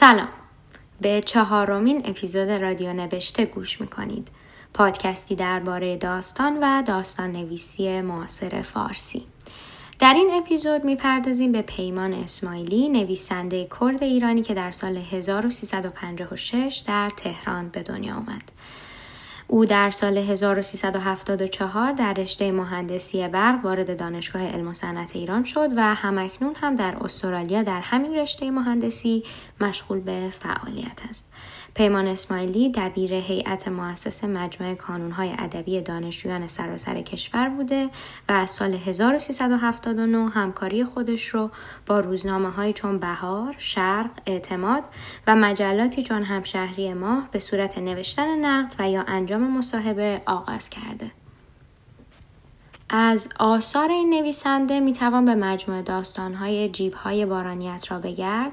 سلام. به چهارمین اپیزود رادیو نوشته گوش می‌کنید. پادکستی درباره داستان و داستان نویسی معاصر فارسی. در این اپیزود می‌پردازیم به پیمان اسماعیلی نویسنده کرد ایرانی که در سال 1356 در تهران به دنیا آمد. او در سال 1374 در رشته مهندسی برق وارد دانشگاه علم و صنعت ایران شد و همکنون هم در استرالیا در همین رشته مهندسی مشغول به فعالیت است. پیمان اسماعیلی دبیر هیئت مؤسس مجمع کانونهای ادبی دانشجویان سراسر کشور بوده و از سال 1379 همکاری خودش رو با روزنامه های چون بهار، شرق، اعتماد و مجلاتی چون همشهری ماه به صورت نوشتن نقد و یا انجام مصاحبه آغاز کرده. از آثار این نویسنده می‌توان به مجموعه داستانهای جیبهای بارانیت را بگرد،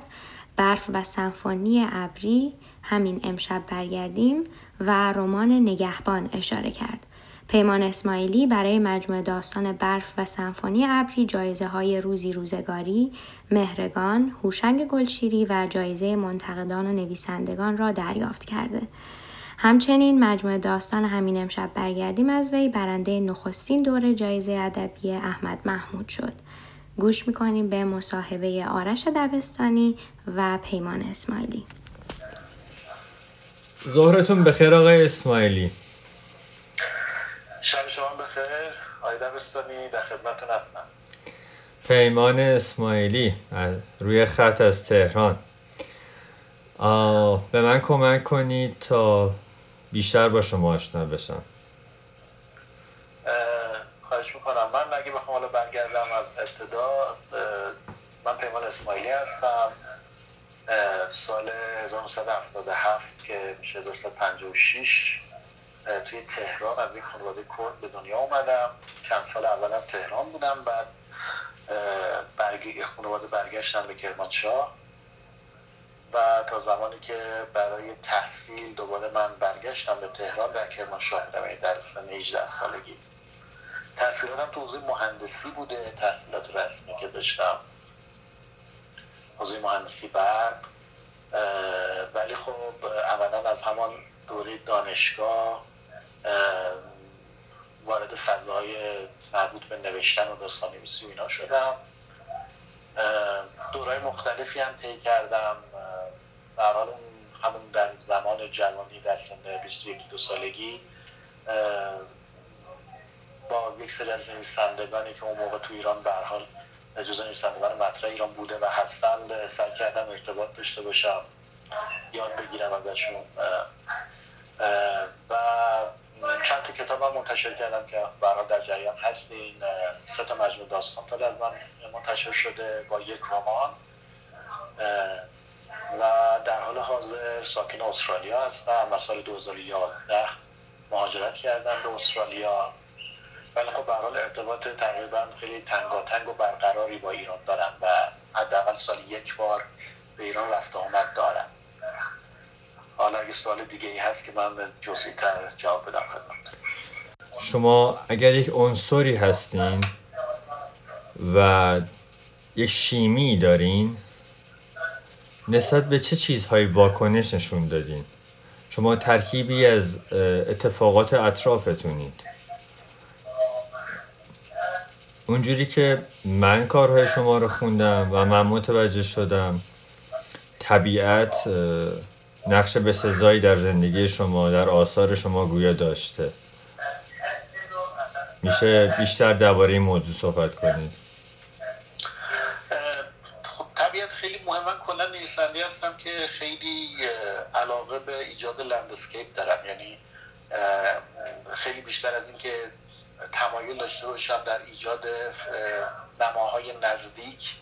برف و سمفونی ابری، همین امشب برگردیم و رمان نگهبان اشاره کرد. پیمان اسماعیلی برای مجموعه داستان برف و سمفونی ابری جایزه های روزی روزگاری، مهرگان، هوشنگ گلشیری و جایزه منتقدان و نویسندگان را دریافت کرده. همچنین مجموعه داستان همین امشب برگردیم از وی برنده نخستین دور جایزه ادبی احمد محمود شد. گوش می‌کنیم به مصاحبه آرش دبستانی و پیمان اسماعیلی. ظهرتون بخیر آقای اسماعیلی. شب شما بخیر. آقای دبستانی در خدمتتون هستم. پیمان اسماعیلی روی خط از تهران. به من کمک کنید تا بیشتر با شما آشنا بشم. خواهش می‌کنم. من اگه بخوام حالا برگردم از ابتدا من پیمان اسماعیلی هستم. سال 1977 که میشه 1956 توی تهران از این خانواده کرد به دنیا اومدم. چند سال اولم تهران بودم بعد برگ... خانواده برگشتم به کرمانشاه. و تا زمانی که برای تحصیل دوباره من برگشتم به تهران در کرمانشاه بودم یعنی در سن 18 سالگی. تحصیلاتم تو حوزه مهندسی بوده تحصیلات رسمی که داشتم. حوزه مهندسی برق ولی خب اولا از همان دوره دانشگاه وارد فضای مربوط به نوشتن و داستان نویسی و اینا شدم. دورای مختلفی هم طی کردم. در حال همون در زمان جوانی در سن 21 دو سالگی با یک سری از نویسندگانی که اون موقع تو ایران به حال جزء نویسندگان مطرح ایران بوده و هستند سعی کردم ارتباط داشته باشم یاد بگیرم ازشون. و چند تا کتاب هم منتشر کردم که برای در جریان هستین. سه تا مجموع داستان تا از من منتشر شده با یک رمان. و در حال حاضر ساکن استرالیا هستم. و سال 2011 مهاجرت کردم به استرالیا. ولی خب به ارتباط تقریبا خیلی تنگاتنگ و برقراری با ایران دارم و حداقل سال یک بار به ایران رفته آمد دارم. حالا اگه سوال دیگه ای هست که من جزئی تر جواب بدم خدمت. شما اگر یک عنصری هستین و یک شیمی دارین نسبت به چه چیزهایی واکنش نشون دادین؟ شما ترکیبی از اتفاقات اطرافتونید. اونجوری که من کارهای شما رو خوندم و من متوجه شدم طبیعت نقش به سزایی در زندگی شما در آثار شما گویا داشته. میشه بیشتر درباره این موضوع صحبت کنید خب طبیعت خیلی مهم من کلا نویسنده هستم که خیلی علاقه به ایجاد لندسکیپ دارم. یعنی خیلی بیشتر از اینکه تمایل داشته باشم در ایجاد نماهای نزدیک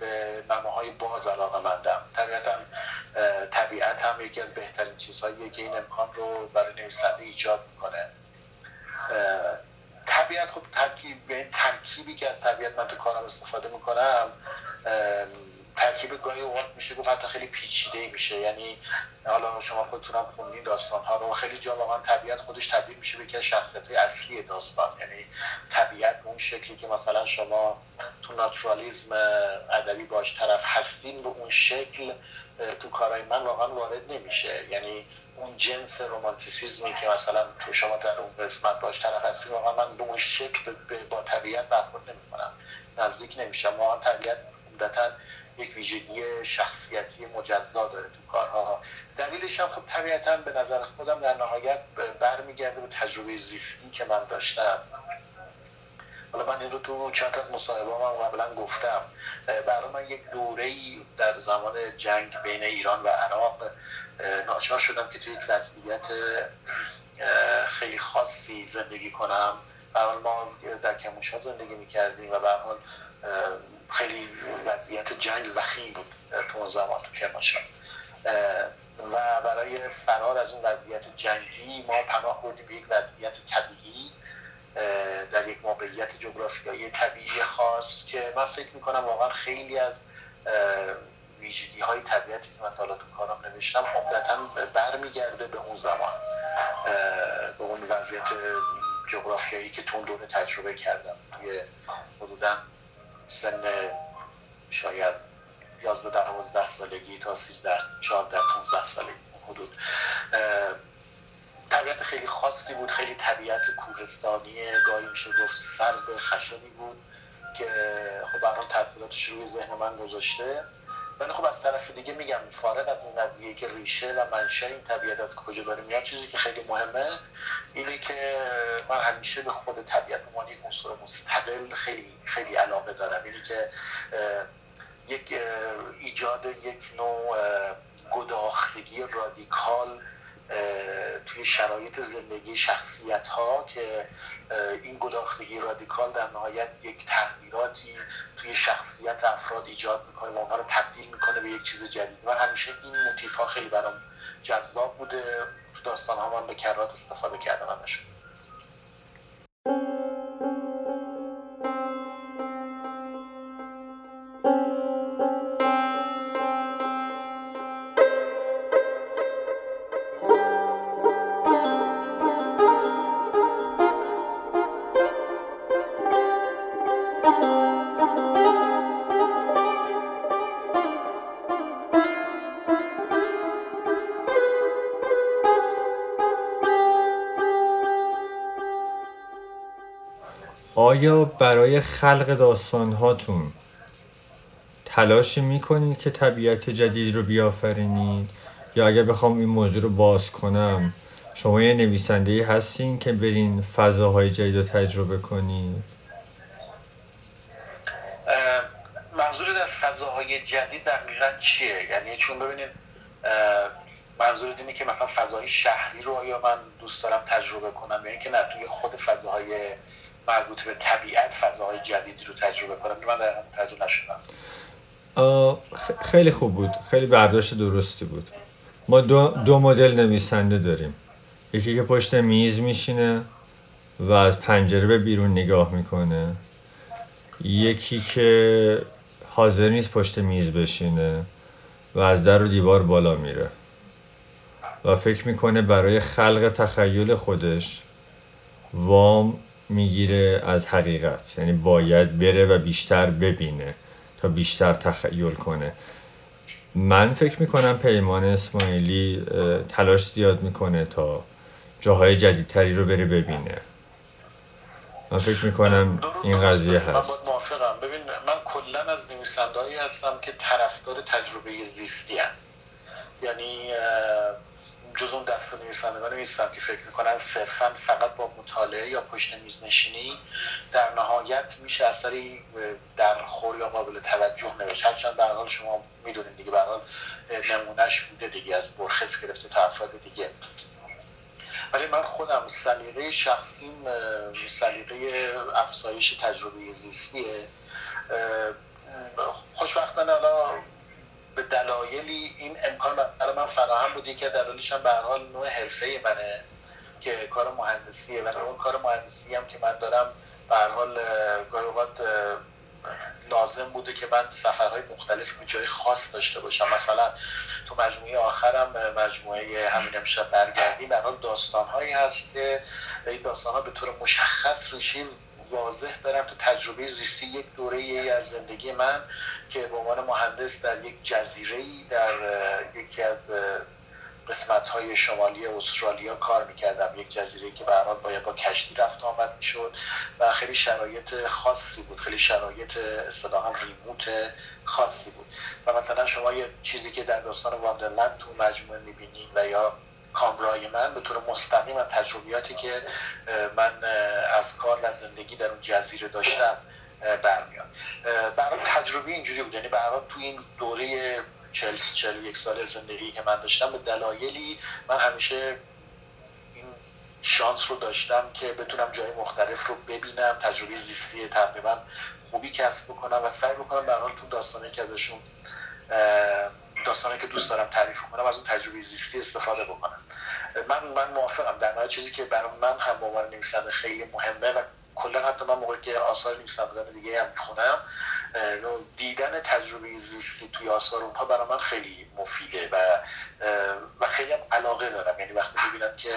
به نماهای باز علاقه مندم طبیعتا طبیعت هم یکی از بهترین چیزهاییه که این امکان رو برای نویسنده ایجاد می‌کنه. طبیعت خب ترکیب به ترکیبی که از طبیعت من تو کارم استفاده می‌کنم ترکیب گاهی اوقات میشه گفت حتی خیلی پیچیده میشه. یعنی حالا شما خودتونم خوندین داستان ها رو خیلی جا واقعا طبیعت خودش تبدیل میشه به یکی از شخصیت های اصلی داستان. یعنی طبیعت اون شکلی که مثلا شما تو ناتورالیزم ادبی باش طرف هستین به اون شکل تو کارهای من واقعا وارد نمیشه. یعنی اون جنس رومانتیسیزمی که مثلا تو شما در اون قسمت باش طرف هستی واقعا من به اون شکل با طبیعت برخورد نمی کنم نزدیک نمیشم. واقعا طبیعت عمدتا یک ویژگی شخصیتی مجزا داره تو کارها. دلیلش هم خب طبیعتا به نظر خودم در نهایت برمیگرده به تجربه زیستی که من داشتم. حالا من این رو تو چند از مصاحبه هم قبلا گفتم. برای من یک دوره در زمان جنگ بین ایران و عراق ناچار شدم که توی یک وضعیت خیلی خاصی زندگی کنم. برای ما در کموشا زندگی می‌کردیم و حال خیلی وضعیت جنگ وخیم بود تو اون زمان تو کرمانشاه. و برای فرار از اون وضعیت جنگی ما پناه بردیم به یک وضعیت طبیعی در یک موقعیت جغرافیایی طبیعی خاص که من فکر می‌کنم واقعا خیلی از ویژگی های طبیعتی که من حالا تو کارم نوشتم عمدتا برمیگرده به اون زمان. به اون وضعیت جغرافیایی که تون دوره تجربه کردم. توی حدودا سن شاید 11 12 سالگی تا 13 14 15 سالگی حدود. طبیعت خیلی خاصی بود خیلی طبیعت کوهستانی گاهی میشه گفت سرد خشنی بود که خب برای تاثیراتش روی ذهن من گذاشته. ولی خب از طرف دیگه میگم فارغ از این قضیه که ریشه و منشه این طبیعت از کجا داره میاد چیزی که خیلی مهمه اینه که من همیشه به خود طبیعت عنوان یک عنصر مستقل خیلی خیلی علاقه دارم. اینه که یک ایجاد یک نوع گداختگی رادیکال توی شرایط زندگی شخصیت ها که این گداختگی رادیکال در نهایت یک تغییراتی توی شخصیت افراد ایجاد می‌کنه و اونها رو تبدیل می‌کنه به یک چیز جدید. من همیشه این موتیف ها خیلی برام جذاب بوده. تو داستان ها من به کرات استفاده کردم همشون آیا برای خلق داستان هاتون تلاشی می‌کنید که طبیعت جدید رو بیافرینید؟ یا اگر بخوام این موضوع رو باز کنم شما یه نویسنده هستین که برین فضاهای جدید رو تجربه کنید؟ منظور از فضاهای جدید دقیقا چیه؟ یعنی چون ببینید منظور اینه که مثلا فضاهای شهری رو آیا من دوست دارم تجربه کنم یا اینکه نه توی خود فضاهای مربوط به طبیعت فضاهای جدیدی رو تجربه کنم من در تجربه نشدم. خیلی خوب بود. خیلی برداشت درستی بود. ما دو, دو مدل نویسنده داریم. یکی که پشت میز میشینه و از پنجره به بیرون نگاه می‌کنه. یکی که حاضر نیست پشت میز بشینه و از در و دیوار بالا میره. و فکر می‌کنه برای خلق تخیل خودش وام می‌گیره از حقیقت. یعنی باید بره و بیشتر ببینه تا بیشتر تخیل کنه. من فکر می‌کنم پیمان اسماعیلی تلاش زیاد می‌کنه تا جاهای جدیدتری رو بره ببینه. من فکر می‌کنم این قضیه هست. من موافقم. ببین من کلا از نویسندهایی هستم که طرفدار تجربه زیستی هم. یعنی جز اون دست نویسندگان نیستم که فکر می‌کنن صرفا فقط با مطالعه یا پشت میز نشینی در نهایت میشه اثری در خور یا قابل توجه نوشت. هرچند به حال شما می‌دونید دیگه به حال نمونهش بوده دیگه از برخص گرفته تا افراد دیگه. ولی من خودم سلیقه شخصیم سلیقه افزایش تجربه زیستیه. خوشبختانه حالا به دلایلی این امکان برای من فراهم بوده که دلایلش هم به حال نوع حرفه منه که کار مهندسیه و اون کار مهندسی هم که من دارم به حال گاهی اوقات لازم بوده که من سفرهای مختلف به جای خاص داشته باشم. مثلا تو مجموعه آخرم مجموعه همین امشب برگردی در حال داستان هایی هست که این داستان ها به طور مشخص ریشه واضح برم تو تجربه زیستی یک دوره ای از زندگی من که به عنوان مهندس در یک جزیره در یکی از قسمت های شمالی استرالیا کار می‌کردم. یک جزیره که به باید با کشتی رفت آمد می‌شد و خیلی شرایط خاصی بود. خیلی شرایط اصطلاحا ریموت خاصی بود. و مثلا شما یه چیزی که در داستان واندرلند تو مجموعه می‌بینید و یا کامرای من به طور مستقیم از تجربیاتی که من از کار و زندگی در اون جزیره داشتم برمیاد. برای تجربه اینجوری بود. یعنی برای تو این دوره چل, چل یک سال زندگی که من داشتم به دلایلی من همیشه این شانس رو داشتم که بتونم جای مختلف رو ببینم تجربه زیستی تقریبا خوبی کسب بکنم و سعی بکنم حال تو داستانی که ازشون داستانی که دوست دارم تعریف کنم از اون تجربه زیستی استفاده بکنم. من من موافقم. در نهایت چیزی که برای من هم به عنوان نویسنده خیلی مهمه و کلا حتی من موقعی که آثار نویسندگان دیگه هم می‌خونم دیدن تجربه زیستی توی آثار اونها برای من خیلی مفیده و و خیلی هم علاقه دارم. یعنی وقتی می‌بینم که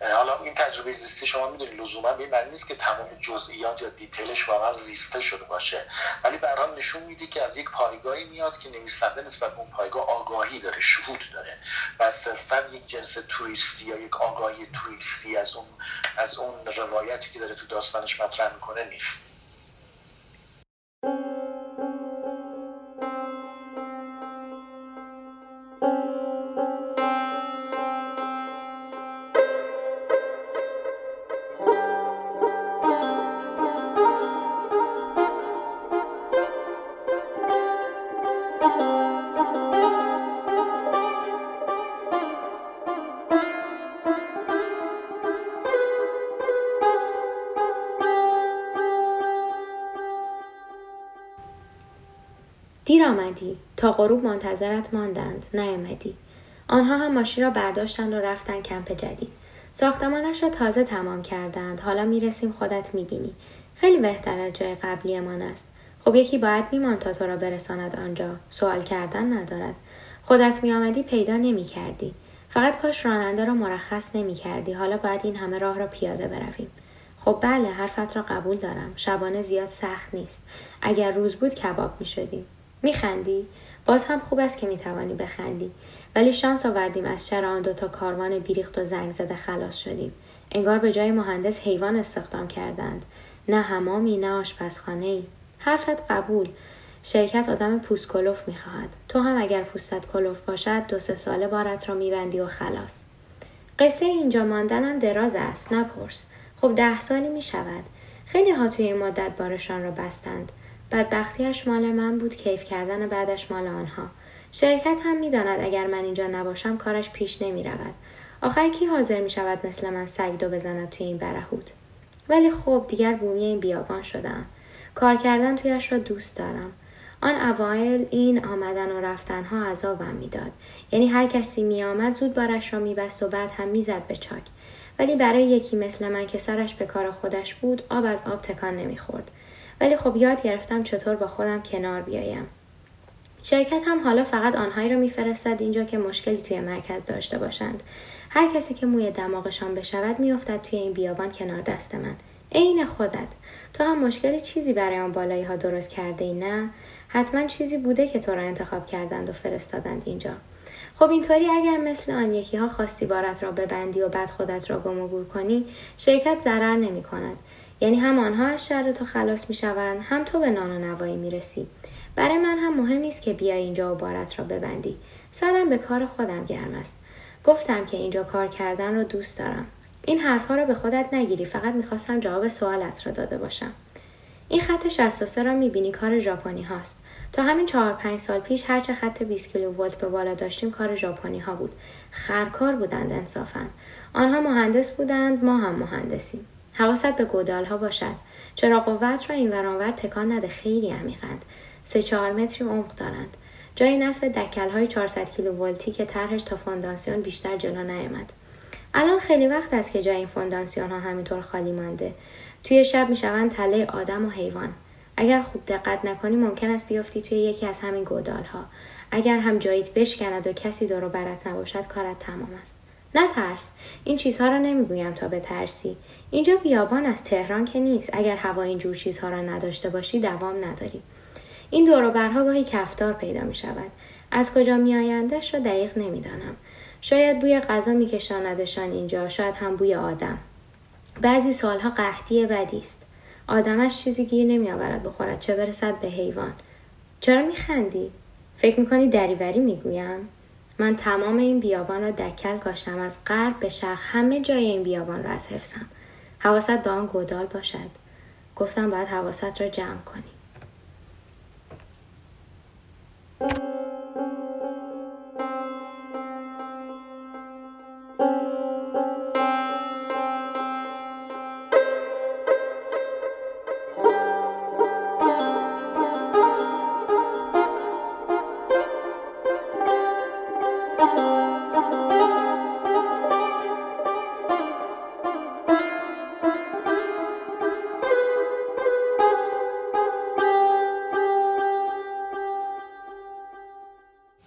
حالا این تجربه زیستی شما می‌دونید لزوما به معنی نیست که تمام جزئیات یا دیتیلش واقعا زیسته شده باشه. ولی برام نشون میده که از یک پایگاهی میاد که نویسنده نسبت به اون پایگاه آگاهی داره شهود داره. و صرفا یک جنس توریستی یا یک آگاهی توریستی از اون از اون روایتی که داره تو داستانش مطرح می‌کنه نیست. دیر آمدی تا غروب منتظرت ماندند. نیامدی. آنها هم ماشین را برداشتند و رفتن کمپ جدید. ساختمانش را تازه تمام کردند. حالا می‌رسیم خودت می‌بینی. خیلی بهتر از جای قبلیمان است. خب یکی باید میمان تا تو را برساند آنجا. سوال کردن ندارد. خودت میآمدی پیدا نمی‌کردی. فقط کاش راننده را مرخص نمی‌کردی. حالا باید این همه راه را پیاده برویم. خب بله حرفت را قبول دارم. شبانه زیاد سخت نیست. اگر روز بود کباب می‌شدیم. میخندی؟ باز هم خوب است که می‌توانی بخندی. ولی شانس آوردیم از شر آن دوتا کاروان بیریخت و زنگ زده خلاص شدیم. انگار به جای مهندس حیوان استخدام کردند. نه حمامی نه آشپزخانه ای حرفت قبول. شرکت آدم پوست کلوف می‌خواهد. تو هم اگر پوستت کلوف باشد دو سه ساله بارت را میبندی و خلاص. قصه اینجا ماندنم دراز است. نپرس. خب ده سالی می‌شود. خیلی ها توی این مدت بارشان را بستند. بدبختیش مال من بود کیف کردن بعدش مال آنها. شرکت هم می‌داند اگر من اینجا نباشم کارش پیش نمی رود. آخر کی حاضر می شود مثل من سگ دو بزند توی این برهوت؟ ولی خب دیگر بومی این بیابان شدم کار کردن تویش را دوست دارم. آن اوایل این آمدن و رفتن ها عذابم می‌داد. یعنی هر کسی می آمد زود بارش را میبست و بعد هم می‌زد به چاک. ولی برای یکی مثل من که سرش به کار خودش بود آب از آب تکان نمی‌خورد. ولی خب یاد گرفتم چطور با خودم کنار بیایم. شرکت هم حالا فقط آنهایی را میفرستد اینجا که مشکلی توی مرکز داشته باشند. هر کسی که موی دماغشان بشود میافتد توی این بیابان کنار دست من. عین خودت. تو هم مشکلی چیزی برای آن بالایی ها درست کرده ای نه؟ حتما چیزی بوده که تو را انتخاب کردند و فرستادند اینجا. خب اینطوری اگر مثل آن یکی ها خواستی بارت را ببندی و بعد خودت را گم و گور کنی شرکت ضرر نمی کند یعنی هم آنها از شر تو خلاص می شوند هم تو به نان و نوایی می رسی. برای من هم مهم نیست که بیای اینجا و بارت را ببندی. سرم به کار خودم گرم است. گفتم که اینجا کار کردن رو دوست دارم. این حرفها را به خودت نگیری فقط می‌خواستم جواب سوالت را داده باشم. این خط 63 را می‌بینی کار ژاپنی هاست. تا همین چهار پنج سال پیش هرچه خط 20 کیلو ولت به بالا داشتیم کار ژاپنی ها بود. خرکار بودند انصافا. آنها مهندس بودند ما هم مهندسیم. حواست به گودال ها باشد چرا قوت را این ورانور تکان نده. خیلی عمیقند سه چهار متری عمق دارند. جای نصب دکل های 400 کیلو ولتی که طرحش تا فونداسیون بیشتر جلو نیامد. الان خیلی وقت است که جای این فونداسیون ها همینطور خالی مانده. توی شب می‌شوند تله آدم و حیوان. اگر خوب دقت نکنی ممکن است بیفتی توی یکی از همین گودال ها اگر هم جاییت بشکند و کسی دور برت نباشد کارت تمام است. نترس. این چیزها را نمی‌گویم تا به ترسی اینجا بیابان از تهران که نیست. اگر هوا اینجور چیزها را نداشته باشی دوام نداری. این دوروبرها گاهی کفتار پیدا می شود از کجا می آیندش را دقیق نمی‌دانم. شاید بوی غذا میکشاندشان اینجا شاید هم بوی آدم. بعضی سالها قحطی بدی است. آدمش چیزی گیر نمیآورد بخورد. چه برسد به حیوان؟ چرا میخندی؟ فکر می‌کنی دریوری می‌گویم؟ من تمام این بیابان را دکل کاشتم. از غرب به شرق همه جای این بیابان را از حفظم. حواست به آن گودال باشد. گفتم باید حواست را جمع کنی.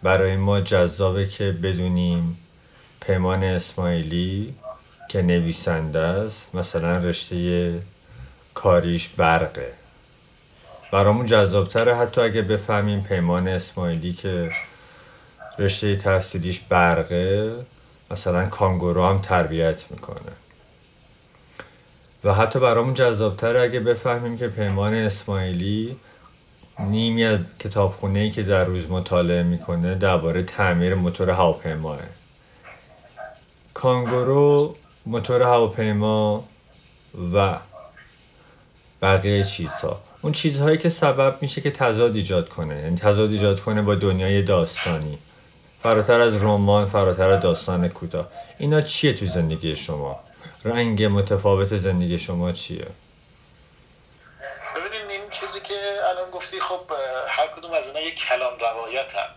برای ما جذابه که بدونیم پیمان اسماعیلی که نویسنده است. مثلا رشته کاریش برقه. برامون جذابتره حتی اگه بفهمیم پیمان اسماعیلی که رشته تحصیلیش برقه مثلا کانگورو هم تربیت می‌کنه. و حتی برامون جذابتره اگه بفهمیم که پیمان اسماعیلی نیمی از کتابخونه ای که در روز مطالعه می‌کنه درباره تعمیر موتور هواپیماه کانگورو موتور هواپیما و بقیه چیزها. اون چیزهایی که سبب میشه که تضاد ایجاد کنه. یعنی تضاد ایجاد کنه با دنیای داستانی. فراتر از رمان فراتر از داستان کوتاه. اینا چیه تو زندگی شما؟ رنگ متفاوت زندگی شما چیه؟ اینا یک کلام روایت هم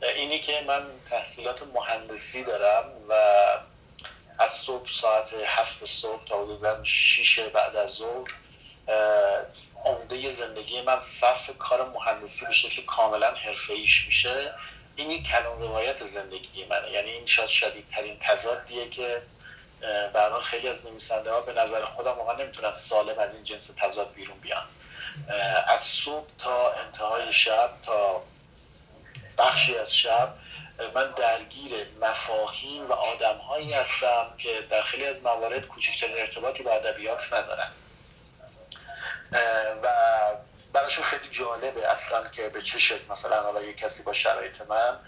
اینی که من تحصیلات مهندسی دارم و از صبح ساعت هفت صبح تا حدودا شیش بعد از ظهر عمده زندگی من صرف کار مهندسی بشه که کاملا حرفه ایش میشه. این یک کلام روایت زندگی منه. یعنی این شاید شدیدترین تضادیه که برحال خیلی از نویسنده ها به نظر خودم واقعا نمی‌تونن سالم از این جنس تضاد بیرون بیان. از صبح تا انتهای شب تا بخشی از شب من درگیر مفاهیم و آدم هایی هستم که در خیلی از موارد کوچکترین ارتباطی با ادبیات ندارن. و براشون خیلی جالبه اصلا که به چه شکل مثلا حالا یک کسی با شرایط من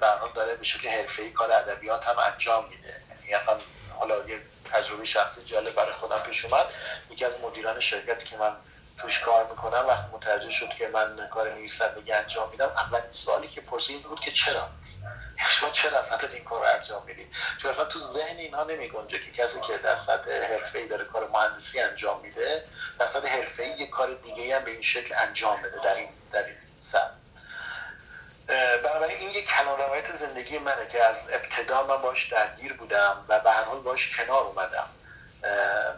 برنامه داره به شکل حرفه‌ای کار ادبیات هم انجام میده. یعنی اصلا حالا یه تجربه شخصی جالب برای خودم پیش اومد. یکی از مدیران شرکتی که من توش کار می‌کنم وقتی متوجه شد که من کار نویسندگی انجام میدم اولین سوالی که پرسید بود که چرا؟ شما چرا اصلا این کار رو انجام می‌دید؟ چون اصلا تو ذهن اینها نمی که کسی که در سطح ای داره کار مهندسی انجام میده در سطح ای یه کار دیگه هم به این شکل انجام بده در این در این سطح بنابراین این یک کلان روایت زندگی منه که از ابتدا من باش درگیر بودم و به هر حال باش کنار اومدم.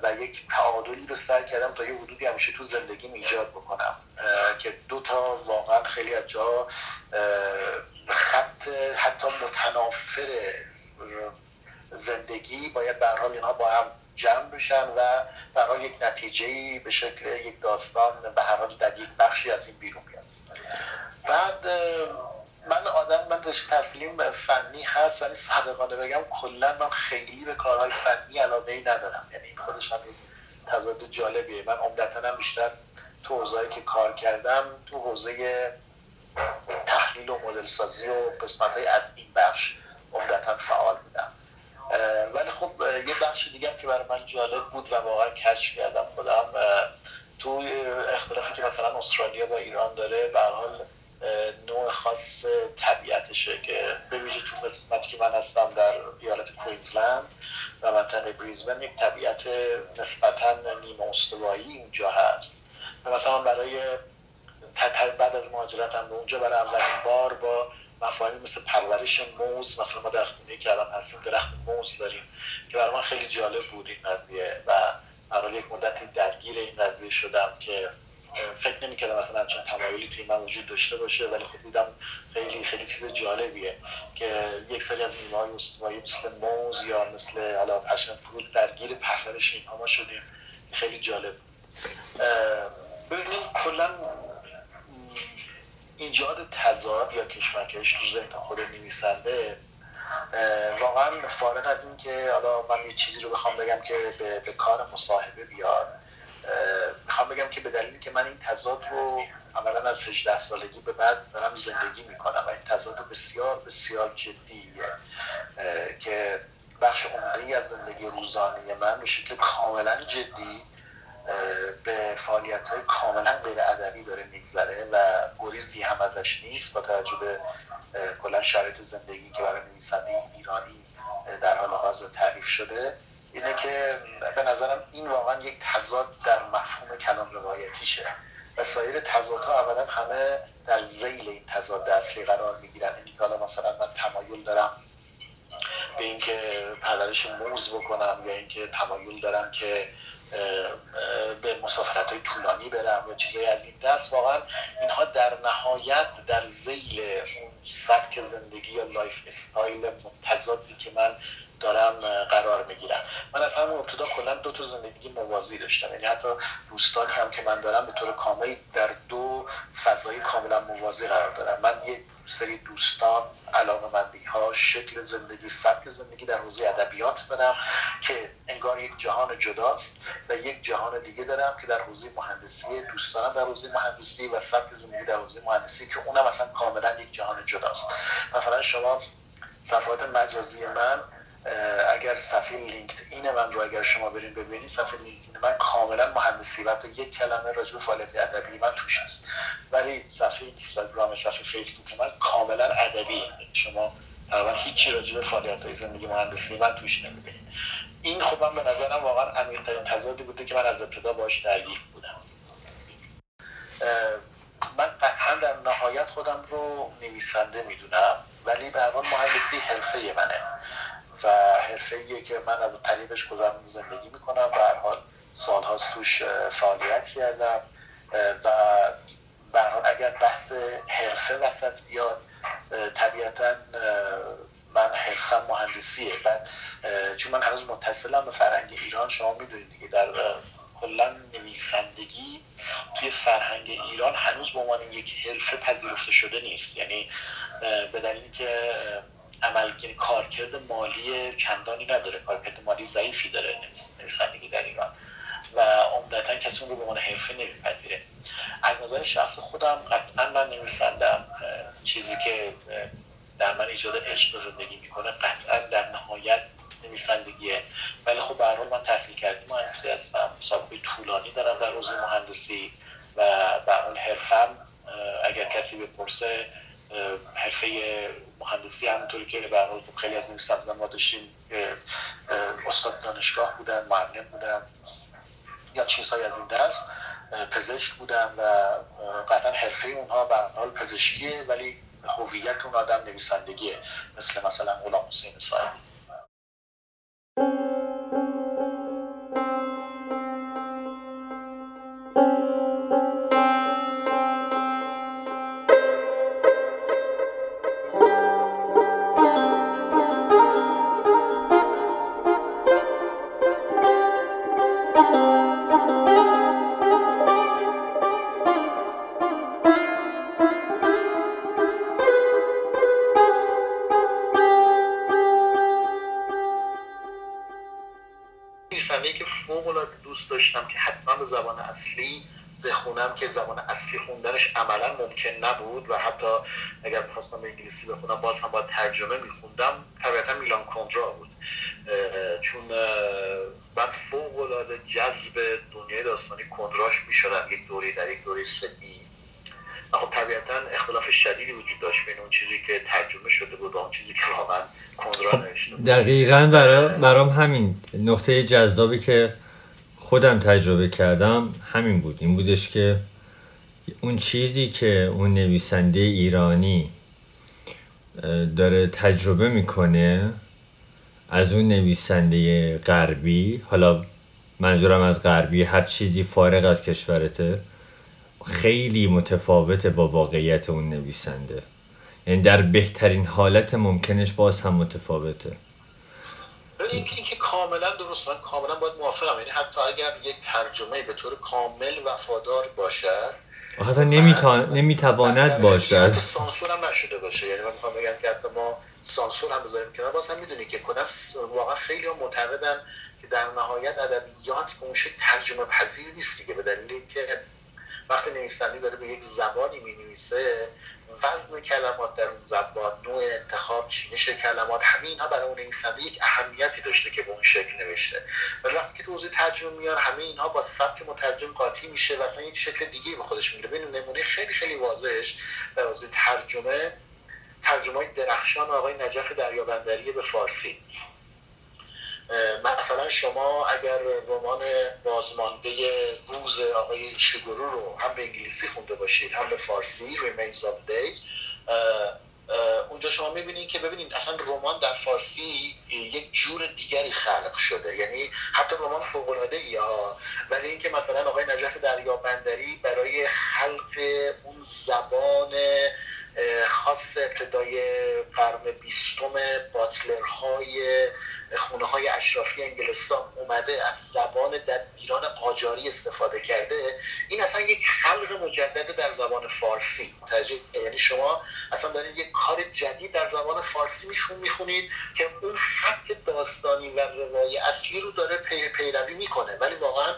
و یک تعادلی رو سعی کردم تا یه حدودی همیشه تو زندگی ایجاد بکنم. که دو تا واقعا خیلی از جا خط حتی متنافر زندگی باید به حال اینها با هم جمع بشن و به یک نتیجه به شکل یک داستان به هر حال در یک بخشی از این بیرون بیاد. بعد من آدم من تسلیم فنی هست ولی صادقانه بگم کلا من خیلی به کارهای فنی علاقه ای ندارم. یعنی این خودش هم تضاد جالبیه. من عمدتا هم بیشتر تو حوزه‌ای که کار کردم تو حوزه تحلیل و مدل سازی و قسمت های از این بخش عمدتا فعال بودم. ولی خب یه بخش دیگه که برای من جالب بود و واقعا کشف کردم خودم تو اختلافی که مثلا استرالیا با ایران داره به حال نوع خاص طبیعتشه که به ویژه تو قسمتی که من هستم در ایالت کوینزلند و منطقه بریزبن یک طبیعت نسبتا نیمه استوایی اونجا هست. و مثلا برای بعد از مهاجرتم به اونجا برای اولین بار با مفاهیم مثل پرورش موز مثلا ما در خونه که الان هستیم درخت موز داریم که برای من خیلی جالب بود این قضیه و برای یک مدتی درگیر این قضیه شدم که فکر نمی‌کردم مثلا همچین تمایلی توی من وجود داشته باشه ولی خب دیدم خیلی خیلی چیز جالبیه که یک سری از میوه های استوایی مثل موز یا مثل حالا پشن فروت درگیر پرورش اینها ما شدیم. خیلی جالب. ببینیم کلا ایجاد تضاد یا کشمکش تو ذهن خود نویسنده واقعا فارغ از این که حالا من یه چیزی رو بخوام بگم که به, به کار مصاحبه بیاد. می‌خوام بگم که به دلیلی که من این تضاد رو عملا از 18 سالگی به بعد دارم زندگی می‌کنم و این تضاد بسیار بسیار جدیه که بخش عمده از زندگی روزانه من به شکل کاملا جدی به فعالیت های کاملا غیر ادبی داره میگذره و گریزی هم ازش نیست با توجه به کلا شرایط زندگی که برای نویسنده ایرانی در حال حاضر تعریف شده. اینه که به نظرم این واقعا یک تضاد در مفهوم کلان روایتیشه. و سایر تضادها اولا همه در ذیل این تضاد اصلی قرار می‌گیرن. اینی که حالا مثلا من تمایل دارم به اینکه پرورش موز بکنم یا اینکه تمایل دارم که به مسافرت های طولانی برم یا چیزایی از این دست. واقعا اینها در نهایت در ذیل سبک زندگی یا lifestyle متضادی که من دارم قرار می‌گیرم. من از همون ابتدا کلا دو تا زندگی موازی داشتم. یعنی حتی دوستانی هم که من دارم به طور کامل در دو فضای کاملا موازی قرار دارم من یه سری دوستان علاقه مندی ها شکل زندگی سبک زندگی در حوزه ادبیات دارم که انگار یک جهان جداست و یک جهان دیگه دارم که در حوزه مهندسی دوستانم در حوزه مهندسی و سبک زندگی در حوزه مهندسی که اونم مثلا کاملا یک جهان جداست. مثلا شما صفحات مجازی من اگر صفحه لینکد این من رو اگر شما برین ببینید صفحه لینکدین من کاملا مهندسی و یک کلمه راجع به فعالیت ادبی من توش هست. ولی صفحه اینستاگرام صفحه فیسبوک من کاملا ادبی. شما تقریبا هیچی راجع به فعالیت های زندگی مهندسی من توش نمی‌بینید. این خب من به نظرم واقعا عمیق‌ترین تضادی بوده که من از ابتدا باش درگیر بودم. من قطعا در نهایت خودم رو نویسنده می‌دونم ولی به هر مهندسی حرفه منه. و حرفه که من از طریقش گذرم زندگی می‌کنم و هر حال سالهاست توش فعالیت کردم. و به اگر بحث حرفه وسط بیاد طبیعتا من حرفم مهندسیه. بعد چون من هنوز متصلم به فرهنگ ایران شما می‌دونید دیگه در کلا نویسندگی توی فرهنگ ایران هنوز به عنوان یک حرفه پذیرفته شده نیست. یعنی به دلیلی که عمل یعنی کارکرد مالی چندانی نداره. کارکرد مالی ضعیفی داره نویسندگی در ایران. و عمدتا کسی اون رو به عنوان حرفه نمیپذیره. از نظر شخص خودم قطعا من نویسندم. چیزی که در من ایجاد عشق زندگی می‌کنه قطعا در نهایت نویسندگیه. ولی خب به من تحصیل کردی مهندسی هستم. سابقه طولانی دارم در حوزه مهندسی و اون حرفم اگر کسی بپرسه حرفه مهندسی همونطوری که به خب خیلی از نویسندگان ما داشتیم استاد دانشگاه بودن معلم بودن یا چیزهای از این دست پزشک بودن و قطعا حرفه اونها به حال پزشکیه ولی هویت اون آدم نویسندگیه مثل مثلا غلام حسین صاحبی عملا ممکن نبود و حتی اگر می‌خواستم انگلیسی بخونم باز هم باید ترجمه میخوندم طبیعتا میلان کندرا بود. چون من فوق العاده جذب دنیای داستانی کندراش می‌شدم یک دوره در یک دوره سنی خب طبیعتا اختلاف شدیدی وجود داشت بین اون چیزی که ترجمه شده بود و اون چیزی که واقعا کندرا خب، نوشته دقیقا برای برام همین. نقطه جذابی که خودم تجربه کردم همین بود. این بودش که اون چیزی که اون نویسنده ایرانی داره تجربه می‌کنه از اون نویسنده غربی حالا منظورم از غربی هر چیزی فارغ از کشورته خیلی متفاوته با واقعیت اون نویسنده. یعنی در بهترین حالت ممکنش باز هم متفاوته. این که کاملا درست من کاملا باید موافقم. یعنی حتی اگر یک ترجمه به طور کامل وفادار باشد آخه نمی‌تواند باشد. سانسور هم نشده باشه. یعنی من می‌خوام بگم که حتی ما سانسور هم بذاریم کنار. باز هم می‌دونی که کنس واقعا خیلی معتقدن که در نهایت ادبیات به اون ترجمه پذیر نیستی که به دلیلی که وقتی نویسنده داره به یک زبانی می نویسه وزن کلمات در اون زبان نوع انتخاب چینش کلمات همه اینها برای اون نویسنده یک اهمیتی داشته که به اون شکل نوشته. ولی وقتی که توضیح ترجمه میاد همه اینها با سبک مترجم قاطی میشه و اصلا یک شکل دیگه به خودش می‌گیره. ببین نمونه خیلی خیلی واضحش در ترجمه ترجمه های درخشان آقای نجف دریابندری به فارسی. مثلا شما اگر رمان بازمانده روز آقای شگورو رو هم به انگلیسی خونده باشید هم به فارسی Remains of Days اونجا شما می‌بینید که ببینید اصلا رمان در فارسی یک جور دیگری خلق شده. یعنی حتی رمان فوق العاده یا ولی اینکه مثلا آقای نجف دریا بندری برای خلق اون زبان خاص ابتدای قرن بیستم باتلرهای خونه های اشرافی انگلستان اومده از زبان ایران قاجاری استفاده کرده. این اصلا یک خلق مجدد در زبان فارسی. متوجه یعنی شما اصلا دارید یک کار جدید در زبان فارسی میخون می‌خونید که اون خط داستانی و روای اصلی رو داره پیروی می‌کنه. ولی واقعا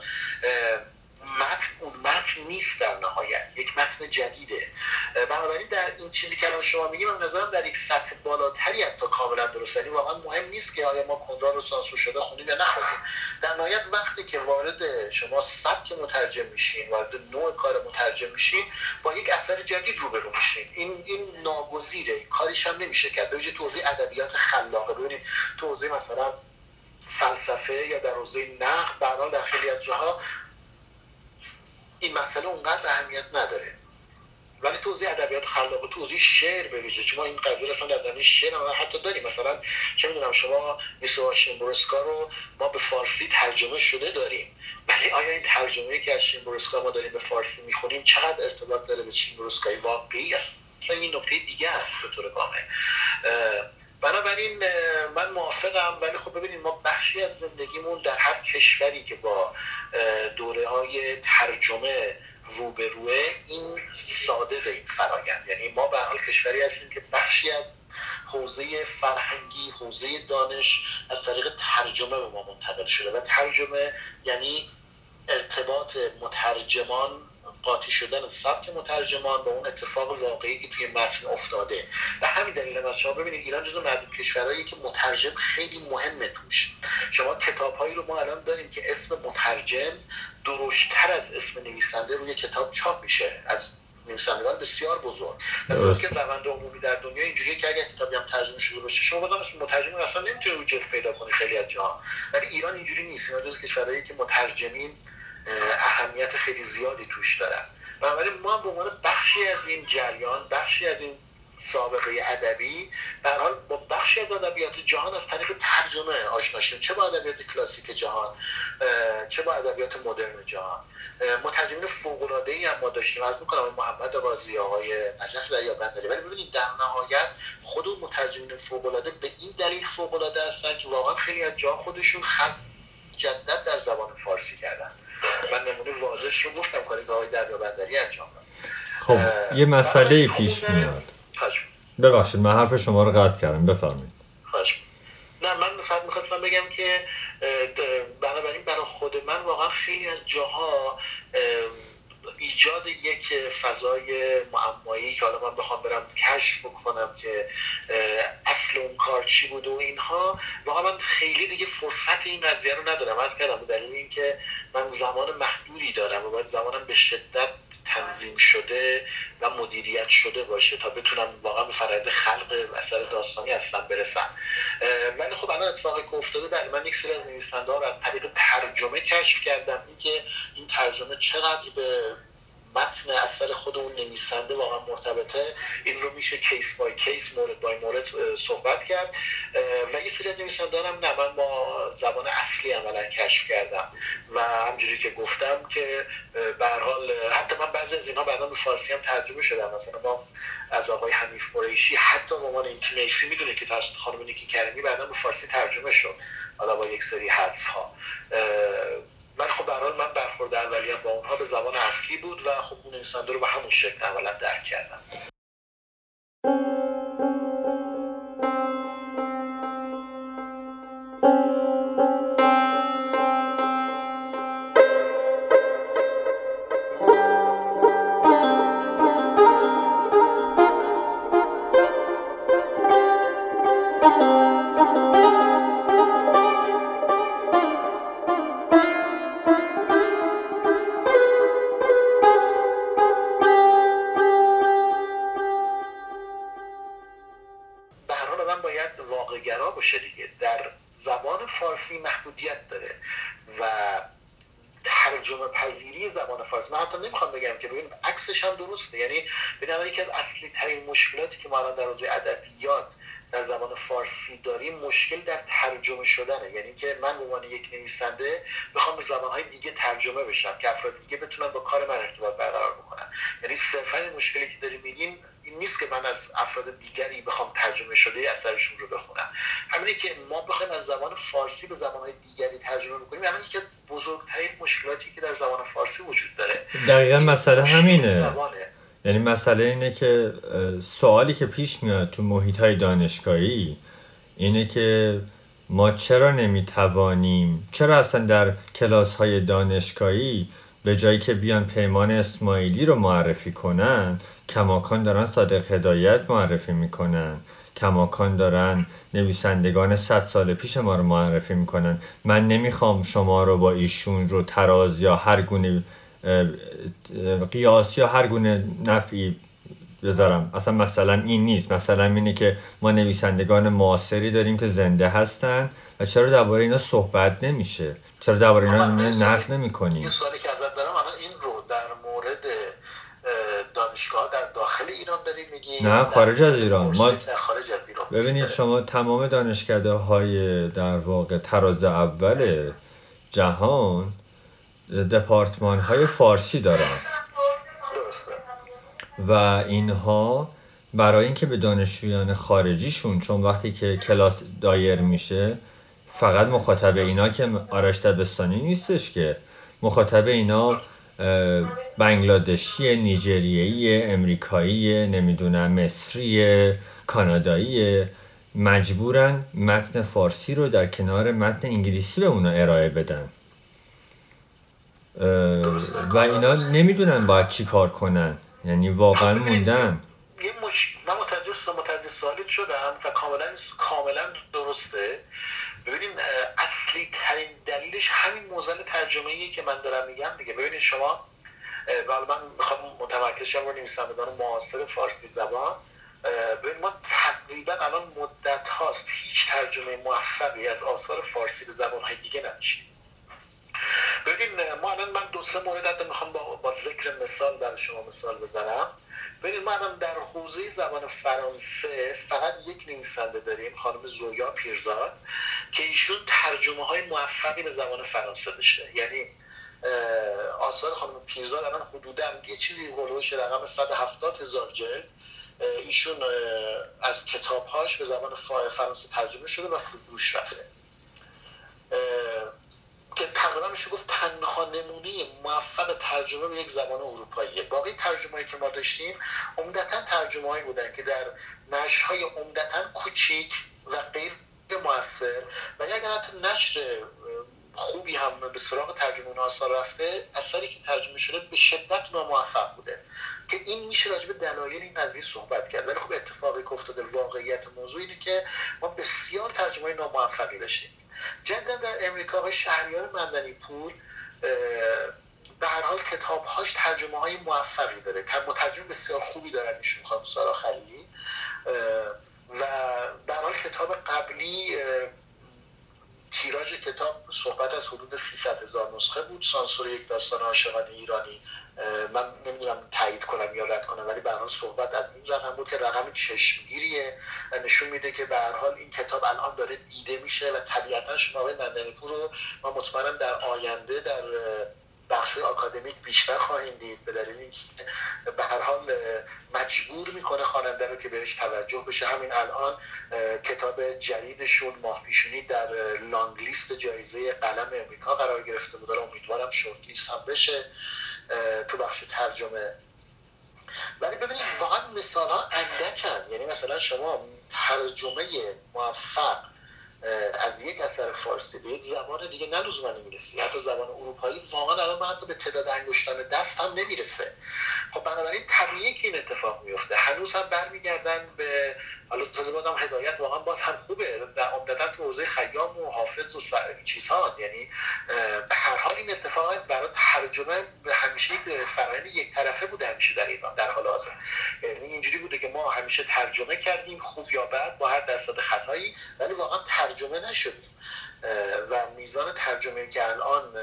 متن اون متن نیست در نهایت. یک متن جدیده. بنابراین در این چیزی که الان شما میگیم من نظرم در یک سطح بالاتری حتی کاملا درست. یعنی واقعا مهم نیست که آیا ما کنران رو سانسور شده خونیم یا نخونیم در نهایت وقتی که وارد شما سبک مترجم میشین وارد نوع کار مترجم میشین با یک اثر جدید روبرو میشین. این این ناگزیره. کاریش هم نمیشه کرد. به توضیح ادبیات خلاقه. ببینید توضیح مثلا فلسفه یا در حوزه نقد به در خیلی از جاها این مسئله اونقدر اهمیت نداره. ولی توضیح ادبیات خلاق توضیح شعر به ویژه چون ما این قضیه اصلا در زمین شعر هم حتی داریم. مثلا چه می‌دونم شما میسو شیمبورسکا رو ما به فارسی ترجمه شده داریم. ولی آیا این ترجمه که از شیمبورسکا ما داریم به فارسی می‌خونیم چقدر ارتباط داره به شیمبورسکای واقعی؟ است این نکته دیگه است به طور کامل. بنابراین من موافقم ولی خب ببینید ما بخشی از زندگیمون در هر کشوری که با دوره های ترجمه روبروه این صادق این فرایند. یعنی ما به حال کشوری هستیم که بخشی از حوزه فرهنگی حوزه دانش از طریق ترجمه به ما منتقل شده و ترجمه یعنی ارتباط مترجمان قاطی شدن سبک مترجمان با اون اتفاق واقعی که توی متن افتاده. و همین دلیل از شما ببینید ایران جزو معدود کشورهایی که مترجم خیلی مهمه توش. شما کتابهایی رو ما الان داریم که اسم مترجم درشتر از اسم نویسنده روی کتاب چاپ میشه. از نویسندگان بسیار بزرگ. از که روند عمومی در دنیا اینجوریه که اگر کتابی هم ترجمه شده باشه شما بازم مترجم اصلا نمی‌تونه رو جلد پیدا کنی خیلی از جاها. ولی ایران اینجوری نیست. اینا جز کشورهایی که مترجمین اهمیت خیلی زیادی توش دارن. بنابراین ما به عنوان بخشی از این جریان بخشی از این سابقه ادبی. در حال با بخشی از ادبیات جهان از طریق ترجمه آشنا شدیم. چه با ادبیات کلاسیک جهان چه با ادبیات مدرن جهان. مترجمین فوق العاده ای هم ما داشتیم. از می‌کنم محمد بازی آقای نجف دریا بندری. ولی ببینید در نهایت خود اون مترجمین فوق العاده به این دلیل فوق العاده هستن که واقعا خیلی از جا خودشون خط جدت در زبان فارسی کردن. من نمونه واضحش رو گفتم کاری که آقای دریا بندری انجام داد. خب یه مسئله پیش میاد. ببخشید من حرف شما رو قطع کردم. بفرمایید. نه من فقط می‌خواستم بگم که بنابراین برای خود من واقعا خیلی از جاها ایجاد یک فضای معمایی که حالا من بخوام برم کشف بکنم که اصل اون کار چی بود و اینها واقعا من خیلی دیگه فرصت این قضیه رو ندارم. از کردم به دلیل اینکه من زمان محدودی دارم و باید زمانم به شدت تنظیم شده و مدیریت شده باشه تا بتونم واقعا به فرآیند خلق اثر داستانی اصلا برسم. ولی خب الان اتفاقی که افتاده بله من یک سری از نویسنده رو از طریق ترجمه کشف کردم. اینکه این ترجمه چقدر به متن اثر خود اون نویسنده واقعا مرتبطه. این رو میشه کیس بای کیس مورد بای مورد صحبت کرد. و یه سری از دارم. نه من با زبان اصلی عملا کشف کردم. و همجوری که گفتم که به حال حتی من بعضی از اینها بعدا به فارسی هم ترجمه شدم. مثلا ما از آقای حنیف قریشی حتی به عنوان اینکه نیسی می‌دونه که توسط خانم نیکی کریمی بعدا به فارسی ترجمه شد. حالا با یک سری حذف ها من خب به من برخورد اولیم با اونها به زبان اصلی بود و خب اون نویسنده رو به همون شکل اولا درک کردم. نویسنده بخوام به زبانهای دیگه ترجمه بشم که افراد دیگه بتونن با کار من ارتباط برقرار بکنن. یعنی صرفا این مشکلی که داریم میگیم این نیست که من از افراد دیگری بخوام ترجمه شده اثرشون رو بخونم. همینه که ما بخوایم از زبان فارسی به زبانهای دیگری ترجمه بکنیم همین که بزرگترین مشکلاتی که در زبان فارسی وجود داره دقیقا مسئله همینه. یعنی مسئله اینه که سوالی که پیش میاد تو محیط های دانشگاهی اینه که ما چرا نمی‌توانیم چرا اصلا در کلاس های دانشگاهی به جایی که بیان پیمان اسماعیلی رو معرفی کنن کماکان دارن صادق هدایت معرفی می‌کنن کماکان دارن نویسندگان صد سال پیش ما رو معرفی می‌کنن. من نمی‌خوام شما رو با ایشون رو تراز یا هر گونه قیاس یا هر گونه نفعی بذارم اصلا مثلا این نیست. مثلا اینه که ما نویسندگان معاصری داریم که زنده هستن و چرا درباره اینا صحبت نمیشه؟ چرا درباره اینا نقد نمی کنیم یه سوالی که ازت دارم. الان این رو در مورد دانشگاه در داخل ایران داری میگی؟ نه خارج از ایران. ما خارج از ایران. ببینید شما تمام دانشکده های در واقع تراز اول جهان دپارتمان های فارسی دارن. و اینها برای اینکه به دانشجویان خارجیشون چون وقتی که کلاس دایر میشه فقط مخاطب اینا که آرش دبستانی نیستش که. مخاطب اینا بنگلادشی نیجریه‌ای امریکایی نمی‌دونم مصری کانادایی. مجبورن متن فارسی رو در کنار متن انگلیسی به اونا ارائه بدن. و اینا نمی‌دونن باید چی کار کنن. یعنی واقعا موندن. یه مش... من متوجه متوجه سوالیت شدم و کاملا کاملا درسته. ببینین اصلی ترین دلیلش همین موزل ترجمه که من دارم میگم دیگه. ببینید شما ولی من می‌خوام متمرکز شم رو نویسندگان معاصر فارسی زبان. ببین ما تقریبا الان مدت هاست هیچ ترجمه موفقی از آثار فارسی به زبان های دیگه نمیشیم ببین ما الان من دو سه مورد حتی می‌خوام با, با ذکر مثال برای شما مثال بزنم. ببین ما الان در حوزه زبان فرانسه فقط یک نویسنده داریم خانم زویا پیرزاد که ایشون ترجمه های موفقی به زبان فرانسه داشته. یعنی آثار خانم پیرزاد الان حدودا یه چیزی هولوش رقم 170 هزار جلد. ایشون از کتابهاش به زبان فرانسه ترجمه شده و فروش رفته. که تقریبا میشه گفت تنها نمونه موفق ترجمه به یک زبان اروپاییه. باقی ترجمه که ما داشتیم عمدتا ترجمه هایی بودن که در نشرهای عمدتا کوچیک و غیر موثر و اگر حتی نشر خوبی هم به سراغ ترجمه آثار رفته اثری که ترجمه شده به شدت ناموفق بوده که این میشه راجع به دلایل این قضیه صحبت کرد. ولی خب اتفاقی که افتاده واقعیت موضوع اینه که ما بسیار ترجمه ناموفقی داشتیم. جدا در امریکا آقای شهریار مندنی پور به حال کتابهاش ترجمه های موفقی داره. مترجم بسیار خوبی دارن ایشون خانم سارا خلیلی. و به حال کتاب قبلی تیراژ کتاب صحبت از حدود 300 هزار نسخه بود. سانسور یک داستان عاشقانه ایرانی من نمی‌دونم تایید کنم یا رد کنم ولی به صحبت از این رقم بود که رقم چشمگیریه و نشون میده که به هر حال این کتاب الان داره دیده میشه و طبیعتا شما آقای نندنیپور رو ما مطمئنم در آینده در بخش آکادمیک بیشتر خواهیم دید. به دلیل اینکه به هر حال مجبور می‌کنه خواننده رو که بهش توجه بشه. همین الان کتاب جدیدشون ماه پیشونی در لانگ لیست جایزه قلم امریکا قرار گرفته بود. امیدوارم شورت لیست هم بشه. تو بخش ترجمه. ولی ببینید واقعا مثال ها اندکن. یعنی مثلا شما ترجمه موفق از یک اثر فارسی به یک زبان دیگه نه لزوما انگلیسی حتی زبان اروپایی واقعا الان من به تعداد انگشتان دست هم نمی‌رسه. خب بنابراین طبیعیه که این اتفاق میفته هنوز هم برمیگردن به حالا تازه بودم هدایت واقعا باز هم خوبه. در عمدتا تو حوزه خیام و حافظ و چیزها یعنی به هر حال این اتفاقات برای ترجمه همیشه فرآیند یک طرفه بوده همیشه در ایران در حال حاضر. یعنی اینجوری بوده که ما همیشه ترجمه کردیم خوب یا بد با هر درصد خطایی ولی واقعا ترجمه نشدیم. و میزان ترجمه که الان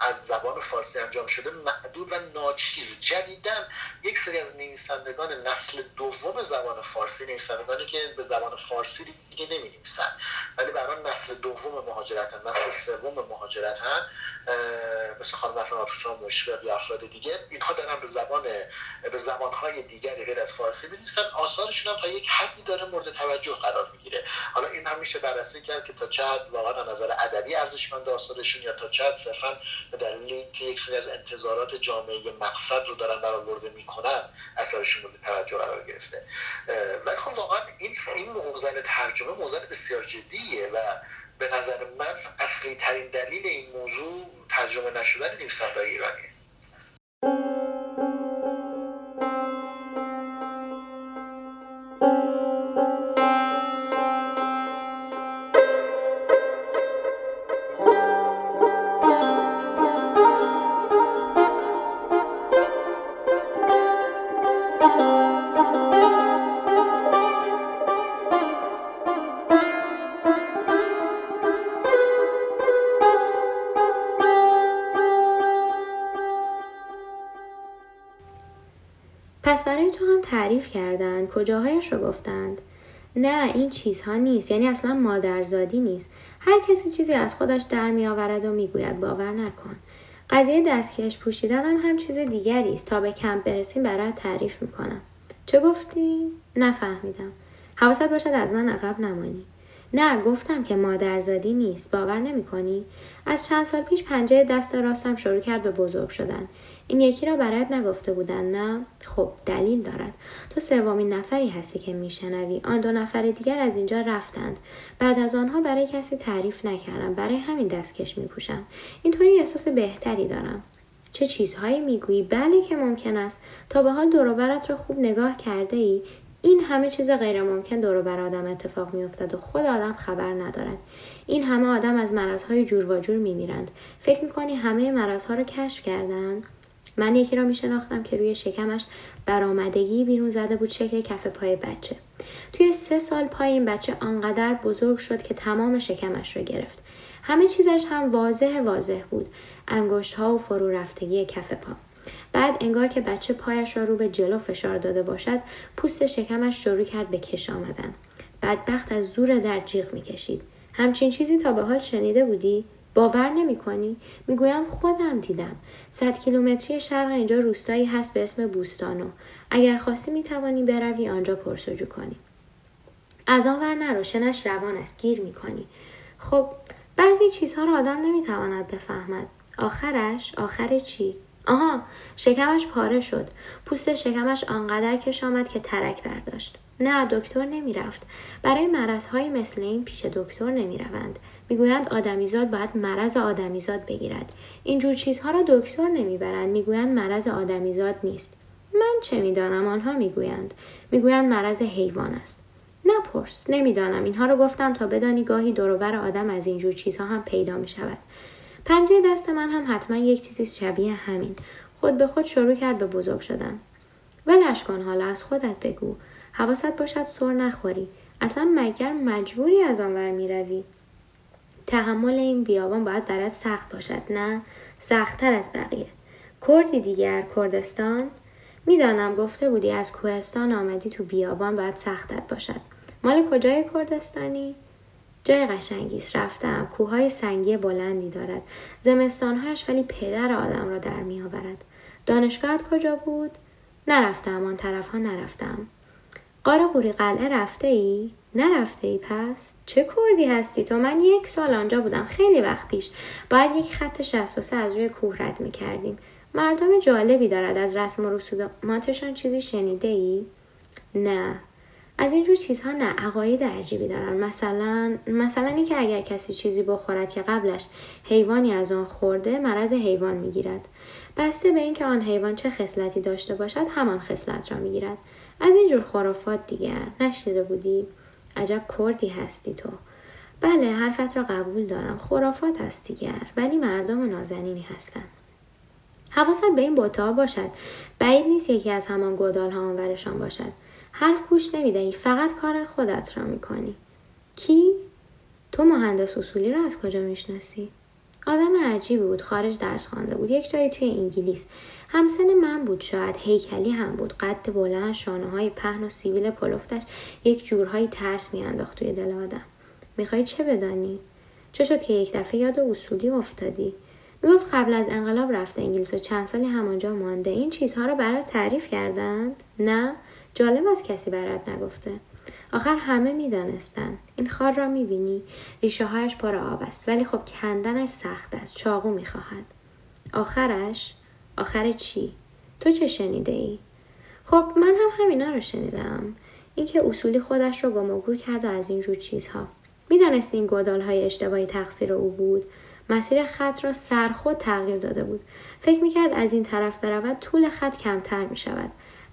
از زبان فارسی انجام شده معدود و ناچیز. جدیدن یک سری از نویسندگان نسل دوم زبان فارسی نویسندگانی که به زبان فارسی دیگه نمی نویسن ولی برای نسل دوم مهاجرتن نسل سوم مهاجرتن مثل خانم مثلا آفشان مشفق یا افراد دیگه اینها دارن به زبان به زبانهای دیگری غیر از فارسی بنویسن آثارشون هم تا یک حدی داره مورد توجه قرار می‌گیره. حالا این هم میشه بررسی کرد که تا چه واقعا نظر ادبی ارزشمند آثارشون یا تا چه صرفا به دلیل که یک سری از انتظارات جامعه مقصد رو دارن برآورده می‌کنن اثرشون مورد توجه قرار گرفته. ولی خب واقعا این این موزن ترجمه موزن بسیار جدیه و به نظر من اصلی ترین دلیل این موضوع ترجمه نشدن نویسنده ایرانی تعریف کردند کجاهایش رو گفتند؟ نه این چیزها نیست یعنی اصلا مادرزادی نیست. هر کسی چیزی از خودش در می آورد و می‌گوید باور نکن. قضیه دستکش پوشیدن هم هم چیز دیگری است. تا به کمپ برسیم برای تعریف می‌کنم. چه گفتی؟ نفهمیدم. حواست باشد از من عقب نمانی. نه گفتم که مادرزادی نیست باور نمی کنی؟ از چند سال پیش پنجه دست راستم شروع کرد به بزرگ شدن. این یکی را برایت نگفته بودن نه؟ خب دلیل دارد. تو سومین نفری هستی که میشنوی. آن دو نفر دیگر از اینجا رفتند. بعد از آنها برای کسی تعریف نکردم. برای همین دستکش میپوشم. اینطوری احساس بهتری دارم. چه چیزهایی می‌گویی؟ بله که ممکن است. تا به حال دوروبرت را خوب نگاه کرده ای این همه چیز غیر ممکن دور بر آدم اتفاق می افتد و خود آدم خبر ندارد. این همه آدم از مرضهای جور و جور می میرند فکر می کنی همه مرضها رو کشف کردن؟ من یکی را می شناختم که روی شکمش برآمدگی بیرون زده بود شکل کف پای بچه. توی سه سال پای این بچه آنقدر بزرگ شد که تمام شکمش را گرفت. همه چیزش هم واضح واضح بود. انگشت ها و فرو رفتگی کف پا. بعد انگار که بچه پایش را رو به جلو فشار داده باشد پوست شکمش شروع کرد به کش آمدن بدبخت از زور در جیغ می‌کشید همچین چیزی تا به حال شنیده بودی باور نمی کنی؟ می‌گویم خودم دیدم. صد کیلومتری شرق اینجا روستایی هست به اسم بوستانو. اگر خواستی می توانی بروی آنجا پرسجو کنی. از آن ور نرو شنش روان است گیر می کنی. خب بعضی چیزها را آدم نمی‌تواند بفهمد. آخرش آخر چی؟ آها شکمش پاره شد. پوست شکمش آنقدر کش آمد که ترک برداشت. نه دکتر نمی‌رفت. برای مرضهایی مثل این پیش دکتر نمی‌روند. می‌گویند آدمیزاد باید مرض آدمیزاد بگیرد. اینجور چیزها را دکتر نمی‌برند. می‌گویند مرض آدمیزاد نیست. من چه می‌دانم؟ آنها می‌گویند. می‌گویند مرض حیوان است. نپرس. نمی‌دانم. اینها رو گفتم تا بدانی گاهی دوروبر آدم از اینجور چیزها هم پیدا می شود پنجه دست من هم حتما یک چیزی شبیه همین. خود به خود شروع کرد به بزرگ شدن. ولش کن حالا از خودت بگو. حواست باشد سر نخوری. اصلا مگر مجبوری از آنور می‌روی؟ تحمل این بیابان باید برات سخت باشد نه؟ سختتر از بقیه. کردی دیگر کردستان؟ می‌دانم گفته بودی از کوهستان آمدی تو بیابان باید سختت باشد. مال کجای کردستانی؟ جای قشنگیست رفتم. کوههای سنگی بلندی دارد. زمستانهایش ولی پدر آدم را در میآورد دانشگاهت کجا بود؟ نرفتم. آن طرف ها نرفتم. قاره قوری قلعه رفته ای؟ نرفته ای پس؟ چه کردی هستی تو؟ من یک سال آنجا بودم. خیلی وقت پیش. باید یک خط 63 از روی کوه رد می کردیم. مردم جالبی دارد. از رسم و رسوماتشان چیزی شنیده ای؟ نه. از اینجور چیزها نه عقاید عجیبی دارن. مثلا مثلا اینکه اگر کسی چیزی بخورد که قبلش حیوانی از آن خورده مرض حیوان می‌گیرد. بسته به اینکه آن حیوان چه خصلتی داشته باشد همان خصلت را می‌گیرد. از اینجور خرافات دیگر نشنیده بودی؟ عجب کردی هستی تو. بله حرفت را قبول دارم. خرافات است دیگر ولی مردم نازنینی هستند حواست به این بوتا باشد. بعید نیست یکی از همان گودال ها آنورشان باشد. حرف گوش نمی‌دهی فقط کار خودت را می‌کنی. کی؟ تو مهندس اصولی را از کجا می‌شناسی؟ آدم عجیبی بود خارج درس خوانده بود یک جایی توی انگلیس. همسن من بود شاید هیکلی هم بود. قد بلند شانه های پهن و سیبیل پلفتش یک جورهایی ترس میانداخت توی دل آدم. می‌خوای چه بدانی؟ چه شد که یک دفعه یاد اصولی افتادی؟ می‌گفت قبل از انقلاب رفته انگلیس و چند سالی همانجا مانده. این چیزها را برات تعریف کردند؟ نه؟ جالب از کسی برات نگفته. آخر همه می‌دانستند این خار را می‌بینی. ریشه هایش پر آب است. ولی خب کندنش سخت است. چاقو می‌خواهد. آخرش؟ آخر چی؟ تو چه شنیده ای خب من هم همینا رو شنیدم. اینکه اصولی خودش رو گم و گور کرد و از اینجور چیزها. می‌دانست این گودال های اشتباهی تقصیر او بود. مسیر خط را سرخود تغییر داده بود. فکر می‌کرد از این طرف برود طول خط کمتر می شود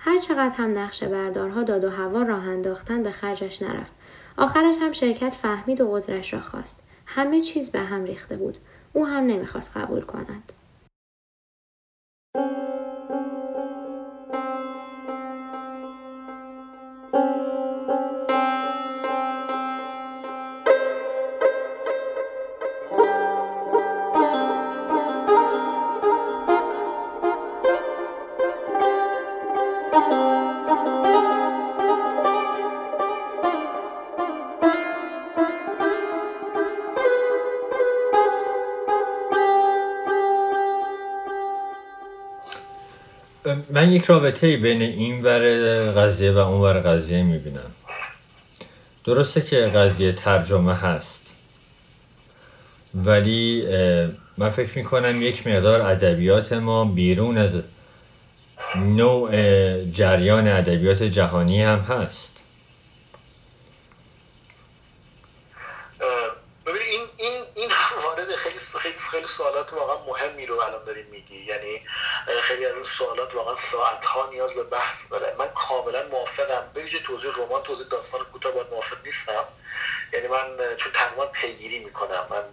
هر چقدر هم نقشه بردارها داد و هوا راه انداختن به خرجش نرفت. آخرش هم شرکت فهمید و عذرش را خواست. همه چیز به هم ریخته بود. او هم نمی‌خواست قبول کند. من یک رابطه بین این ور قضیه و اون ور قضیه می‌بینم. درسته که قضیه ترجمه هست. ولی من فکر می‌کنم یک مقدار ادبیات ما بیرون از نوع جریان ادبیات جهانی هم هست. سوالات واقعا مهمی رو الان داریم میگی. یعنی خیلی از این سوالات واقعا ساعت ها نیاز به بحث داره. من کاملا موافقم. به توضیح رمان توضیح داستان کوتاه باید موافق نیستم. یعنی من چون تقریبا پیگیری می‌کنم من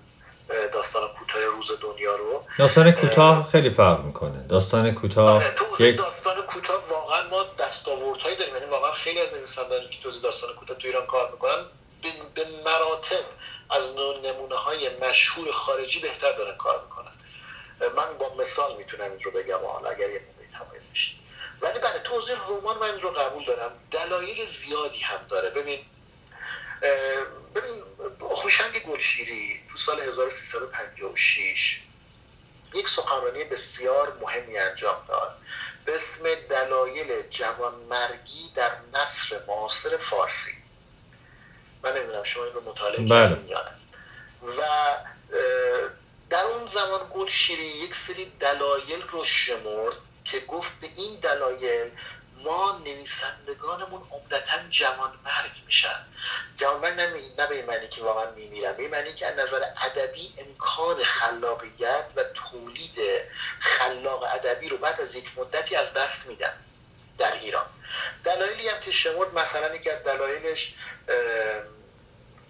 داستان کوتاه روز دنیا رو. داستان کوتاه خیلی فرق می‌کنه. داستان کوتاه آره، تو یک... داستان کوتاه واقعا ما دستاوردهایی داریم. یعنی واقعا خیلی از نویسندگان که توضیح داستان کوتاه تو ایران کار می‌کنن به مراتب از نمونه های مشهور خارجی بهتر دارن کار می‌کنن. من با مثال می‌تونم این رو بگم حالا اگر یه تمایل بشید ولی بله، توضیح رمان من رو قبول دارم. دلایل زیادی هم داره. ببین ببین خوشنگ گلشیری تو سال 1356 یک سخنرانی بسیار مهمی انجام داد. به اسم دلایل جوانمرگی در نصر معاصر فارسی. من نمی‌دونم شما این رو مطالعه بله. کردین یا و در اون زمان گلشیری یک سری دلایل رو شمرد که گفت به این دلایل ما نویسندگانمون عمدتا جوان مرگ میشن. جوان مرگ نه به معنی که واقعا میمیرن به معنی که از نظر ادبی امکان خلاقیت و تولید خلاق ادبی رو بعد از یک مدتی از دست میدن در ایران. دلایلی هم که شمرد مثلا یکی از دلایلش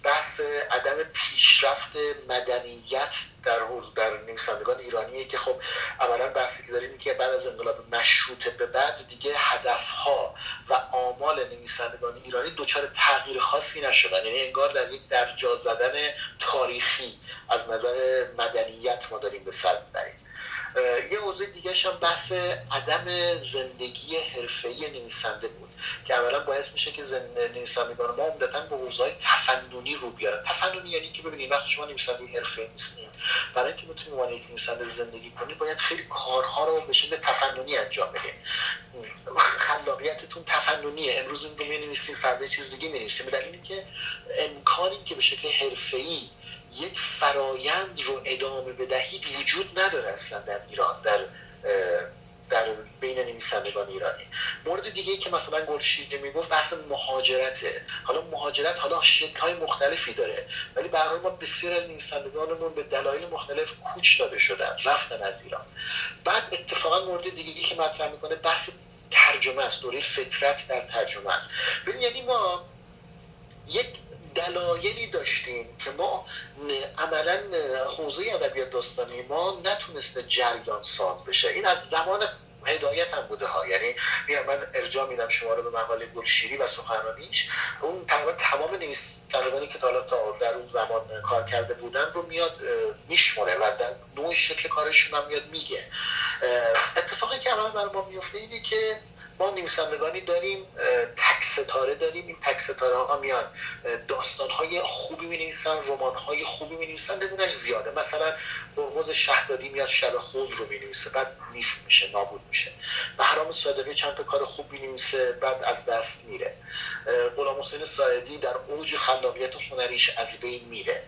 بحث عدم پیشرفت مدنیت در در نویسندگان ایرانیه که خب اولا بحثی که داریم که بعد از انقلاب مشروطه به بعد دیگه هدفها و آمال نویسندگان ایرانی دچار تغییر خاصی نشدن. یعنی انگار در یک درجا زدن تاریخی از نظر مدنیت ما داریم به سر می‌بریم. یه حوزه دیگه هم بحث عدم زندگی حرفه‌ای نویسنده بود که اولا باعث میشه که نویسندگان ما عمدتا به حوزه تفننی رو بیارن. تفننی یعنی که ببینید وقتی شما نویسنده حرفه نیستین برای اینکه بتونید عنوان یک نویسنده زندگی کنید باید خیلی کارها رو به شکل تفننی انجام بدید خلاقیتتون تفننیه امروز این رو می‌نویسید فردا چیز دیگه می‌نویسید به دلیلی که امکانی که به شکل حرفه‌ای یک فرایند رو ادامه بدهید وجود نداره اصلا در ایران در در بین نویسندگان ایرانی. مورد دیگه ای که مثلا گلشیده می‌گفت بحث مهاجرته. حالا مهاجرت حالا های مختلفی داره ولی به ما بسیار از نویسندگانمون به دلایل مختلف کوچ داده شدن رفتن از ایران. بعد اتفاقا مورد دیگه که مطرح می‌کنه بحث ترجمه است دوره فطرت در ترجمه است. ببین یعنی ما یک دلایلی داشتیم که ما عملا حوزه ادبیات داستانی ما نتونسته جریان ساز بشه. این از زمان هدایت هم بوده ها. یعنی من ارجاع میدم شما رو به مقاله گلشیری و سخنرانیش. اون تقریبا تمام نویسندگانی که تا تا در اون زمان کار کرده بودن رو میاد میشمره و در نوع شکل کارشون هم میاد میگه. اتفاقی که عملا برای ما میفته اینه که ما نویسندگانی داریم تک ستاره داریم. این تک ستاره ها میان. داستان های خوبی می نویسن رمان های خوبی می نویسن زیاده. مثلا هرمز شهدادی میاد شب خود رو می نویسه بعد نیست میشه نابود میشه. بهرام صادقی چند تا کار خوب می نویسه بعد از دست میره. غلام حسین سایدی در اوج خلاقیت هنریش از بین میره.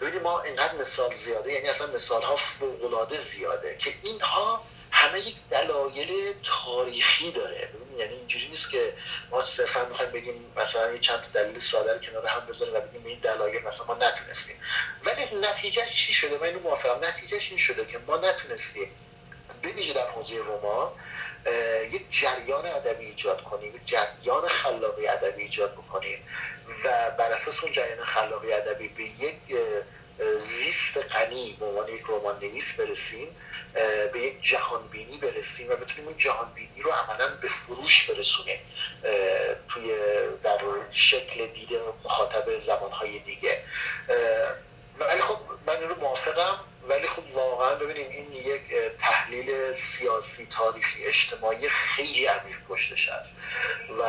ببینید ما اینقدر مثال زیاده یعنی اصلا مثال ها فوق زیاده که اینها همه یک دلایل تاریخی داره. یعنی اینجوری نیست که ما صرفا می‌خوایم بگیم مثلا یه چند دلیل ساده رو کنار هم بذاریم و بگیم این دلایل مثلا ما نتونستیم. ولی نتیجه چی شده؟ من اینو موافقم. نتیجهش این شده که ما نتونستیم ببینید در حوزه رمان یک جریان ادبی ایجاد کنیم یک جریان خلاقی ادبی ایجاد بکنیم و بر اساس اون جریان خلاقی ادبی به یک زیست غنی به عنوان یک رمان نویس برسیم. به یک جهان بینی برسیم و بتونیم این جهان بینی رو عملا به فروش برسونیم. توی در شکل دیده مخاطب زمانهای دیگه. ولی خب من رو موافقم ولی خب واقعا ببینیم این یک تحلیل سیاسی تاریخی اجتماعی خیلی عمیق پشتش هست و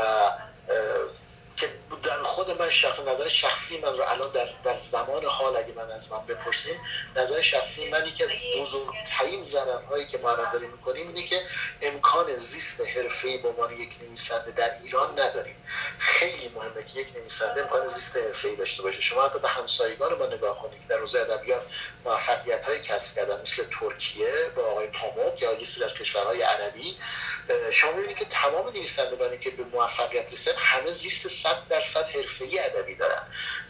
که در خود من شخص نظر شخصی من رو الان در, در زمان حال اگه من از من بپرسیم نظر شخصی من یکی از بزرگترین ضرر هایی که ما الان داریم می‌کنیم اینه که امکان زیست حرفه‌ای به عنوان یک نویسنده در ایران نداریم. خیلی مهمه که یک نویسنده امکان زیست حرفه‌ای داشته باشه. شما حتی به همسایگان ما نگاه کنید در حوزه ادبیات موفقیت های کسب کردن مثل ترکیه با آقای پاموک یا یه سری از کشورهای عربی شما می‌بینید که تمام نویسندگانی که به موفقیت رسیدن همه زیست صد درصد حرفه‌ای ادبی دارن.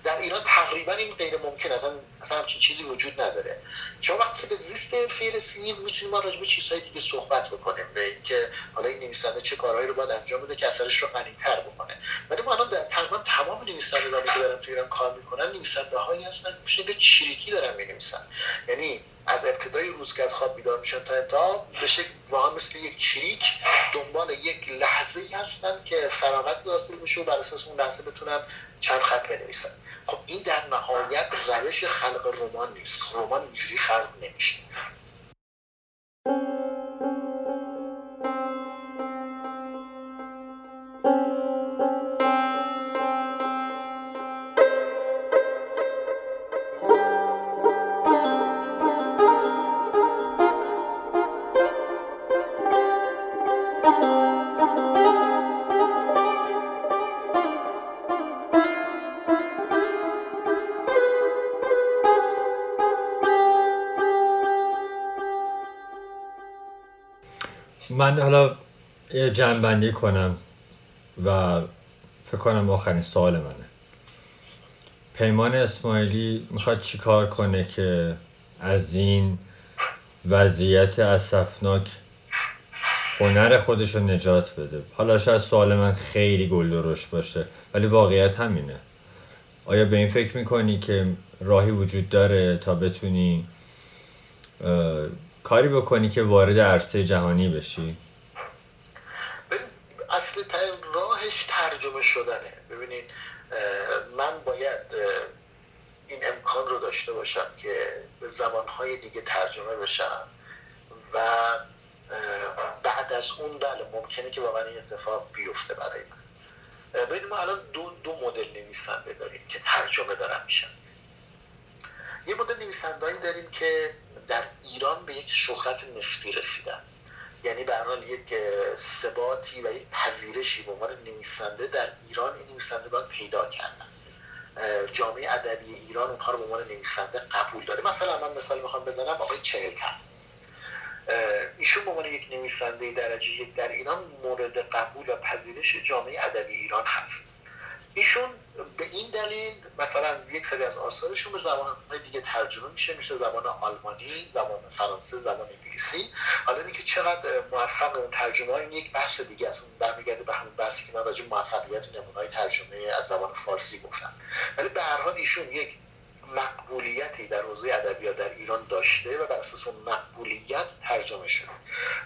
در ایران تقریبا این غیر ممکن اصلا اصلا همچین چیزی وجود نداره. چون وقتی به زیست حرفه‌ای رسیدیم می‌تونیم ما راجع به چیزهای دیگه صحبت بکنیم به اینکه حالا این نویسنده چه کارهایی رو باید انجام بده که اثرش رو غنی‌تر بکنه. ولی ما الان در تقریبا تمام نویسندگانی که دارن تو ایران کار می‌کنن نویسنده هایی هستن که به چریکی دارن می‌نویسن. یعنی از ابتدای روز که از خواب بیدار میشن تا انتها به شکل واقعا مثل یک چریک دنبال یک لحظه هستن که فراغت حاصل میشه و بر اساس اون لحظه بتونن چند خط بنویسن. خب این در نهایت روش خلق رمان نیست. رمان اینجوری خلق نمیشه. من حالا یه جنبندی کنم و فکر کنم آخرین سوال منه. پیمان اسماعیلی می‌خواد چیکار کنه که از این وضعیت اسفناک هنر خودش رو نجات بده؟ حالا شاید سوال من خیلی گل درشت باشه ولی واقعیت همینه. آیا به این فکر می‌کنی که راهی وجود داره تا بتونی کاری بکنی که وارد عرصه جهانی بشی؟ اصل راهش ترجمه شدنه. ببینید من باید این امکان رو داشته باشم که به زبانهای دیگه ترجمه بشم و بعد از اون بله ممکنه که واقعا این اتفاق بیفته برای من. ببینید ما الان دو, دو مدل نویسنده داریم که ترجمه دارن میشن. یه مدل نویسندهایی داریم که در ایران به یک شهرت نسبی رسیدن. یعنی به حال یک ثباتی و یک پذیرشی به عنوان نویسنده در ایران این نویسندگان پیدا کردن. جامعه ادبی ایران اونها رو به عنوان نویسنده قبول داره. مثلا من مثال می‌خوام بزنم آقای چهلتن. ایشون به عنوان یک نویسنده درجه یک در ایران مورد قبول و پذیرش جامعه ادبی ایران هست. ایشون به این دلیل مثلا یک سری از آثارشون به زبانهای دیگه ترجمه میشه. میشه زبان آلمانی زبان فرانسه زبان انگلیسی. حالا اینکه چقدر موفق اون ترجمه این یک بحث دیگه است. اون برمیگرده به همون بحثی که من راجع موفقیت نمونه‌های ترجمه از زبان فارسی گفتم. ولی به هر حال ایشون یک مقبولیتی در حوزه ادبیات در ایران داشته و بر اساس اون مقبولیت ترجمه شده.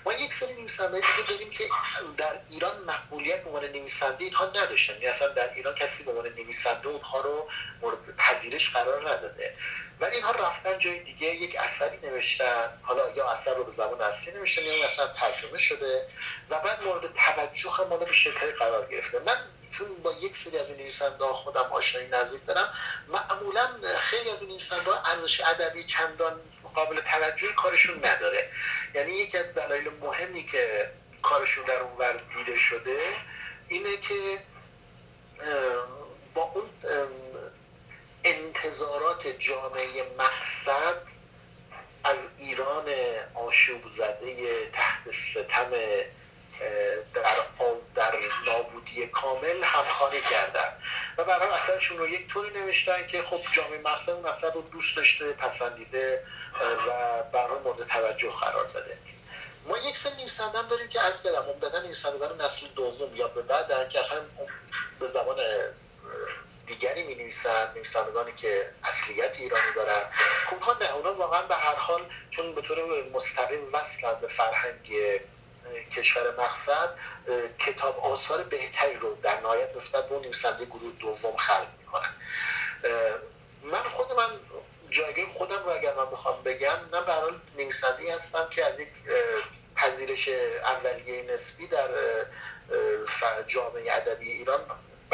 ما یک سری نویسنده دیگه داریم که در ایران مقبولیت به عنوان نویسنده اینها نداشتن. یعنی اصلا در ایران کسی به عنوان نویسنده اونها رو مورد پذیرش قرار نداده. ولی اینها رفتن جای دیگه یک اثری نوشتن. حالا یا اثر رو به زبان اصلی نوشتن یا اثر ترجمه شده و بعد مورد توجه هم به شرکت قرار گرفته. من چون با یک سری از این نویسنده خودم آشنایی نزدیک دارم معمولا خیلی از این نویسنده ارزش ادبی چندان قابل توجه کارشون نداره. یعنی یکی از دلایل مهمی که کارشون در اون ور دیده شده اینه که با اون انتظارات جامعه مقصد از ایران آشوب زده تحت ستم در در نابودی کامل همخوانی کردن. و برای اثرشون رو یک طوری نوشتن که خب جامعه مقصد اون اثر رو دوست داشته پسندیده و برای مورد توجه قرار داده ما یک سری نویسنده هم داریم که عرض کردم عمدتا نویسندگان نسل دوم یا به بعد که اصلا به زبان دیگری می نویسند نویسندگانی که اصلیت ایرانی دارن. اونها نه اونا واقعا به هر حال چون به طور مستقیم وصلن به فرهنگ کشور مقصد کتاب آثار بهتری رو در نهایت نسبت به اون نویسنده گروه دوم خلق می‌کنن. من خود من جایگاه خودم رو اگر من بخوام بگم نه برای نویسنده هستم که از یک پذیرش اولیه نسبی در جامعه ادبی ایران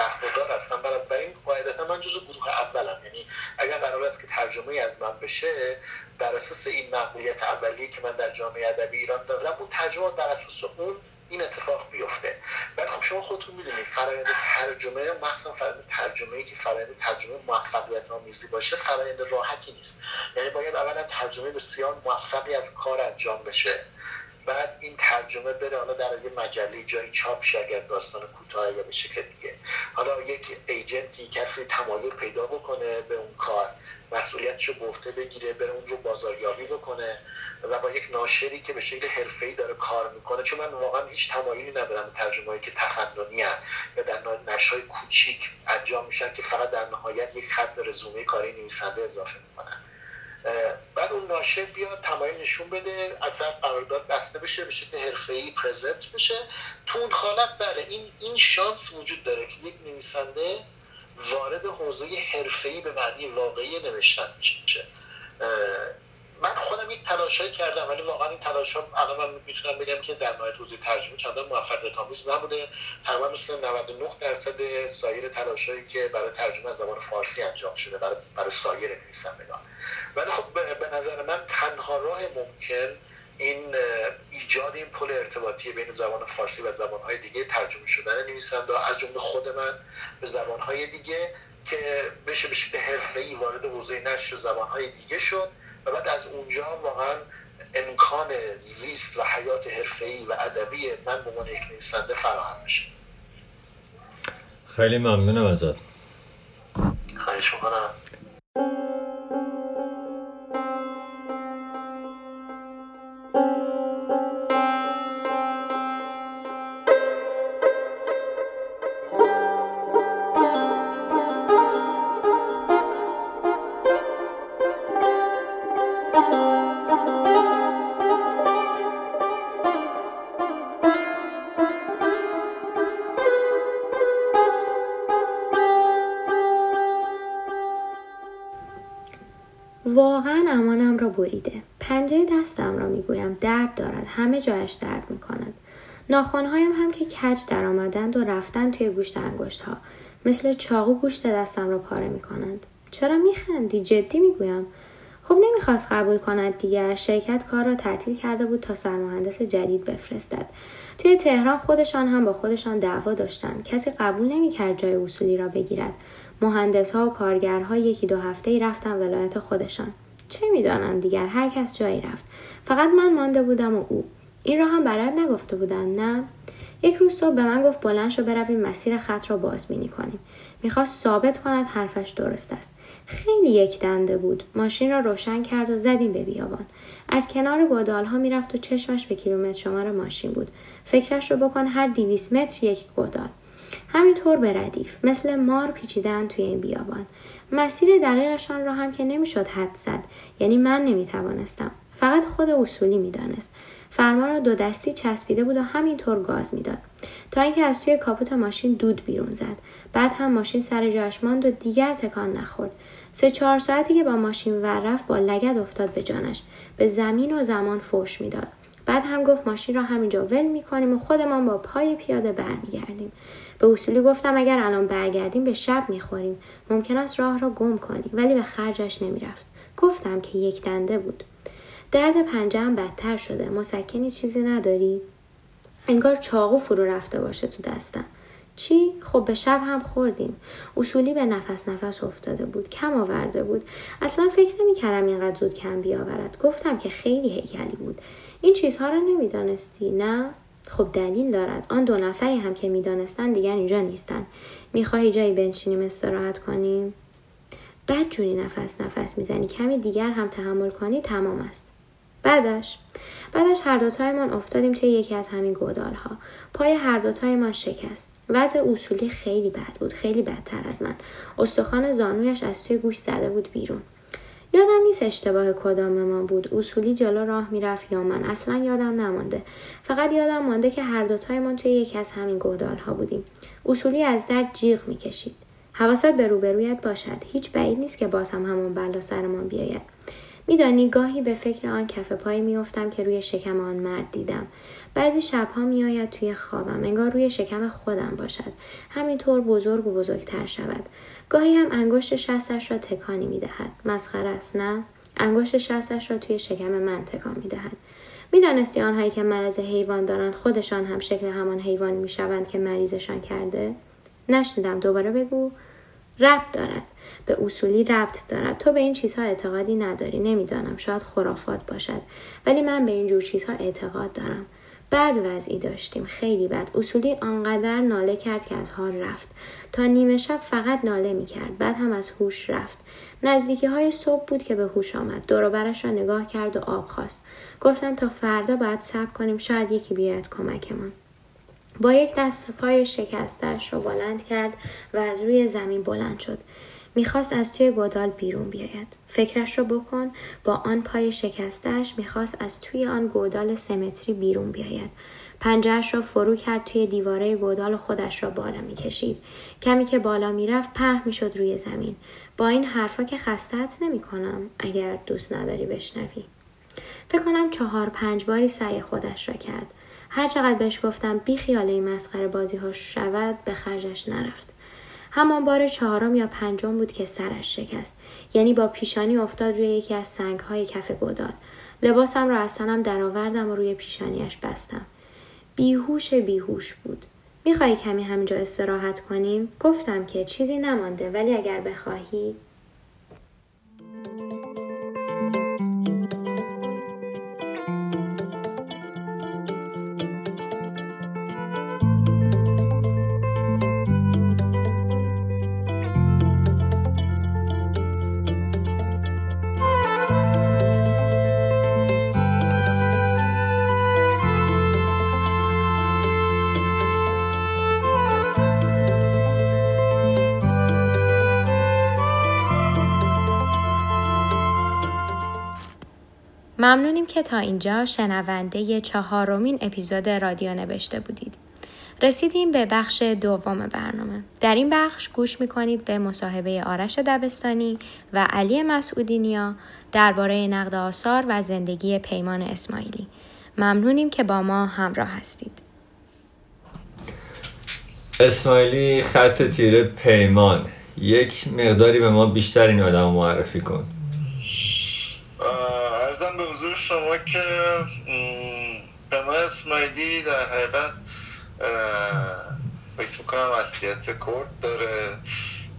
برخوردار هستم. برای این قاعدتا من جزو گروه اولم. یعنی اگر قرار است که ترجمه از من بشه بر اساس این مقبولیت اولیه که من در جامعه ادبی ایران دارم اون ترجمه بر اساس اون این اتفاق بیفته. ولی خب شما خودتون می‌دونید فرآیند ترجمه مخصوصا فرآیند ترجمه ای که فرآیند ترجمه موفقیت آمیزی باشه فرآیند راحتی نیست. یعنی باید اولا ترجمه بسیار موفقی از کار انجام بشه. بعد این ترجمه بره حالا در یه مجله جایی چاپ شه اگر داستان کوتاه یا به شکل دیگه. حالا یک ایجنتی کسی تمایل پیدا بکنه به اون کار مسئولیتش رو به بگیره بره اون رو بازاریابی بکنه و با یک ناشری که به شکل حرفه‌ای داره کار می‌کنه. چون من واقعا هیچ تمایلی ندارم ترجمه‌ای که تفننی یا در نشرهای کوچیک انجام میشن که فقط در نهایت یک خط به رزومه کاری نویسنده اضافه می‌کنن. بعد اون ناشر بیاد تمایل نشون بده اصلا قرارداد بسته بشه به شکل حرفه‌ای پرزنت بشه. تو اون حالت بله این این شانس وجود داره که یک نویسنده وارد حوزه حرفه‌ای به معنی واقعی نوشتن میشه من خودم یک تلاشایی کردم ولی واقعا این تلاش ها الان من می‌تونم بگم که در نهایت حوزه ترجمه چندان موفقیت آمیز نبوده. تقریبا مثل 99 درصد سایر تلاشایی که برای ترجمه زبان فارسی انجام شده برای, برای سایر نویسندگان. ولی خب به نظر من تنها راه ممکن این ایجاد این پل ارتباطی بین زبان فارسی و زبانهای دیگه ترجمه شدن نویسنده از جمله خود من به زبانهای دیگه که بشه بشه به حرفه وارد حوزه نشر زبانهای دیگه شد و بعد از اونجا واقعا امکان زیست و حیات حرفه‌ای و ادبی من به عنوان یک نویسنده فراهم میشه. خیلی ممنونم ازت. خواهش می‌کنم. بریده. پنجه دستم را می‌گویم درد دارد همه جایش درد می‌کند. ناخونهایم هم که کج در آمدند و رفتن توی گوشت انگشت ها مثل چاقو گوشت دستم را پاره می‌کنند. چرا میخندی؟ جدی می‌گویم. خب نمی‌خواست قبول کند دیگر. شرکت کار را تعطیل کرده بود تا سرمهندس جدید بفرستد. توی تهران خودشان هم با خودشان دعوا داشتند. کسی قبول نمی‌کرد جای اصولی را بگیرد. مهندس ها و کارگرها یکی دو هفته ای رفتن ولایت خودشان. چه می‌دانم دیگر؟ هر کس جایی رفت. فقط من مانده بودم و او. این را هم برات نگفته بودن نه؟ یک روز صبح به من گفت بلند شو برویم مسیر خط را بازبینی کنیم. می‌خواست ثابت کند حرفش درست است. خیلی یک دنده بود. ماشین را روشن کرد و زدیم به بیابان. از کنار گودال ها می‌رفت و چشمش به کیلومتر شمار ماشین بود. فکرش رو بکن هر دیویس متر یک گودال. همینطور به ردیف. مثل مار پیچیدن توی این بیابان. مسیر دقیقشان را هم که نمی‌شد حد زد. یعنی من نمی‌توانستم. فقط خود اصولی می‌دانست. فرمان را دو دستی چسبیده بود و همینطور گاز می‌داد. تا اینکه از توی کاپوت ماشین دود بیرون زد. بعد هم ماشین سر جاش ماند و دیگر تکان نخورد. سه چهار ساعتی که با ماشین ور رفت با لگد افتاد به جانش. به زمین و زمان فوش می‌داد. بعد هم گفت ماشین را همینجا ول می‌کنیم و خودمان با پای پیاده برمیگردیم. به اصولی گفتم اگر الان برگردیم به شب می‌خوریم. ممکن است راه را گم کنیم ولی به خرجش نمی‌رفت. گفتم که یک دنده بود. درد پنجه هم بدتر شده. مسکنی چیزی نداری. انگار چاقو فرو رفته باشه تو دستم. چی؟ خب به شب هم خوردیم. اصولی به نفس نفس افتاده بود. کم آورده بود. اصلا فکر نمی کردم اینقدر زود کم بیاورد. گفتم که خیلی هیکلی بود. این چیزها را نمی‌دانستی نه؟ خب دلیل دارد. آن دو نفری هم که می‌دانستند دیگر اینجا نیستند. می‌خواهی جایی بنشینیم استراحت کنیم؟ بد جوری نفس نفس می‌زنی. کمی دیگر هم تحمل کنی تمام است. بعدش بعدش هر دوتایمان افتادیم توی یکی از همین گودال ها پای هر دوتایمان شکست. وضع اصولی خیلی بد بود خیلی بدتر از من. استخوان زانویش از توی گوش زده بود بیرون. یادم نیست اشتباه کدام ما بود. اصولی جلو راه می‌رفت یا من. اصلا یادم نمانده. فقط یادم مانده که هر دوتایمان توی یکی از همین گودال ها بودیم. اصولی از در جیغ می‌کشید. حواست به روبرویت باشد. هیچ بعید نیست که باز هم همون بلا سرمان بیاید. میدانی گاهی به فکر آن کف پایی میافتم که روی شکم آن مرد دیدم. بعضی شبها میآید توی خوابم انگار روی شکم خودم باشد. همینطور بزرگ و بزرگتر شود. گاهی هم انگشت شستش را تکانی می‌دهد. مسخره است نه؟ انگشت شستش را توی شکم من تکان می‌دهد. می‌دانستی آنهایی که مرض حیوان دارند خودشان هم شکل همان حیوانی می‌شوند که مریضشان کرده؟ نشنیدم. دوباره بگو. ربط دارد. به اصولی ربط دارد. تو به این چیزها اعتقادی نداری. نمی‌دانم. شاید خرافات باشد. ولی من به این جور چیزها اعتقاد دارم. بعد وضعی داشتیم. خیلی بد. اصولی آنقدر ناله کرد که از حال رفت. تا نیمه شب فقط ناله می کرد بعد هم از هوش رفت. نزدیکی های صبح بود که به هوش آمد. دوروبرش را نگاه کرد و آب خواست. گفتم تا فردا باید صبر کنیم. شاید یکی بیاید کمکمان. با یک دست پای شکستش را بلند کرد و از روی زمین بلند شد. می‌خواست از توی گودال بیرون بیاید. فکرش رو بکن با آن پای شکستش می‌خواست از توی آن گودال سمتری بیرون بیاید. پنجهش را فرو کرد توی دیواره گودال خودش را بالا می‌کشید. کمی که بالا می‌رفت په می‌شد روی زمین. با این حرفا که خستت نمی کنم اگر دوست نداری بشنوی. فکر کنم چهار پنج باری سعی خودش را کرد. هر چقدر بهش گفتم بی خیال این مسخره بازی ها شود به خرجش نرفت. همان بار چهارم یا پنجم بود که سرش شکست. یعنی با پیشانی افتاد روی یکی از سنگ های کف گدال لباسم را از تنم درآوردم و روی پیشانیش بستم. بیهوش بیهوش بود. میخوایی کمی همینجا استراحت کنیم؟ گفتم که چیزی نمانده ولی اگر بخواهی. ممنونیم که تا اینجا شنونده چهارمین اپیزود رادیو نوشته بودید. رسیدیم به بخش دوم برنامه. در این بخش گوش می‌کنید به مصاحبه آرش دبستانی و علی مسعودینیا درباره نقد آثار و زندگی پیمان اسماعیلی. ممنونیم که با ما همراه هستید. اسماعیلی خط تیره پیمان یک مقداری به ما بیشتر این آدم معرفی کن ارزم به حضور شما که پیمان اسماعیلی در حقیقت فکر می‌کنم اصلیت کرد داره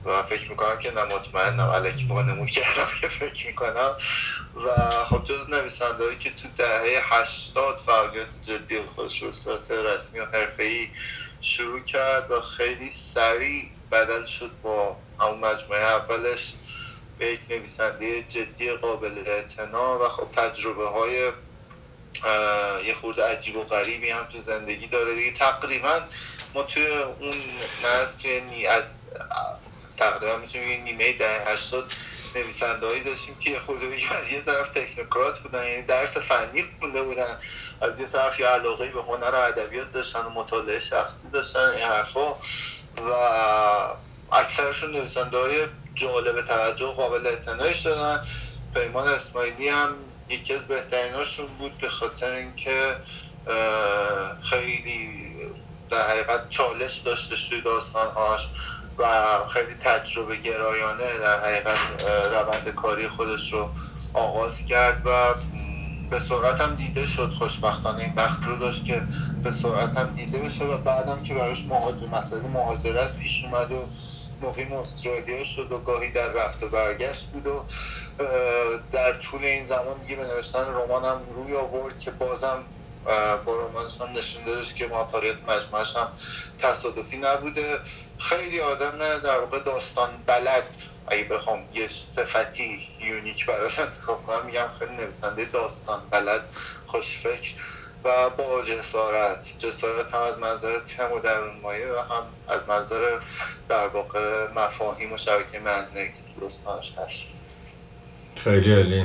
و فکر می‌کنم که نمطمئنم علیکی موقع نمود کردم که فکر می‌کنم. و خب جز نویسنده که تو دهه هشتاد فعالیت جدی خودش رو صورت رسمی و حرفه‌ای شروع کرد و خیلی سریع بدل شد با همون مجموعه اولش به یک نویسنده جدی قابل اعتنا و خب تجربه های یه خورده عجیب و غریبی هم تو زندگی داره دیگه. تقریبا ما توی اون نسل که از تقریبا می‌تونیم نیمه ده هشتاد نویسنده هایی داشتیم که خورده از یه طرف تکنوکرات بودن یعنی درس فنی خونده بودن از یه طرف یه علاقه به هنر و ادبیات داشتن و مطالعه شخصی داشتن این حرفا. و اکثرشون نویسنده های جالب توجه و قابل اعتنایش دادن پیمان اسماعیلی هم یکی از بهتریناشون بود به خاطر اینکه خیلی در حقیقت چالش داشتش توی داستانهاش و خیلی تجربه گرایانه در حقیقت روند کاری خودش رو آغاز کرد و به سرعت هم دیده شد خوشبختانه این بخت رو داشت که به سرعت هم دیده بشه و بعدم که براش مهاجر مسئله مهاجرت پیش اومد و مقیم استرالیا شد و گاهی در رفت و برگشت بود و در طول این زمان دیگه به نوشتن رمان هم روی آورد که بازم با رمانش هم نشون دادش که موفقیت مجموعش هم تصادفی نبوده. خیلی آدم در واقع داستان بلد. اگه بخوام یه صفتی یونیک براش انتخاب کنم میگم خیلی نویسنده داستان بلد خوشفکر. و با جسارت. جسارت هم از منظر تم و درون مایه و هم از منظر در واقع مفاهیم و شبکه معنی که داستانش هست. خیلی عالی.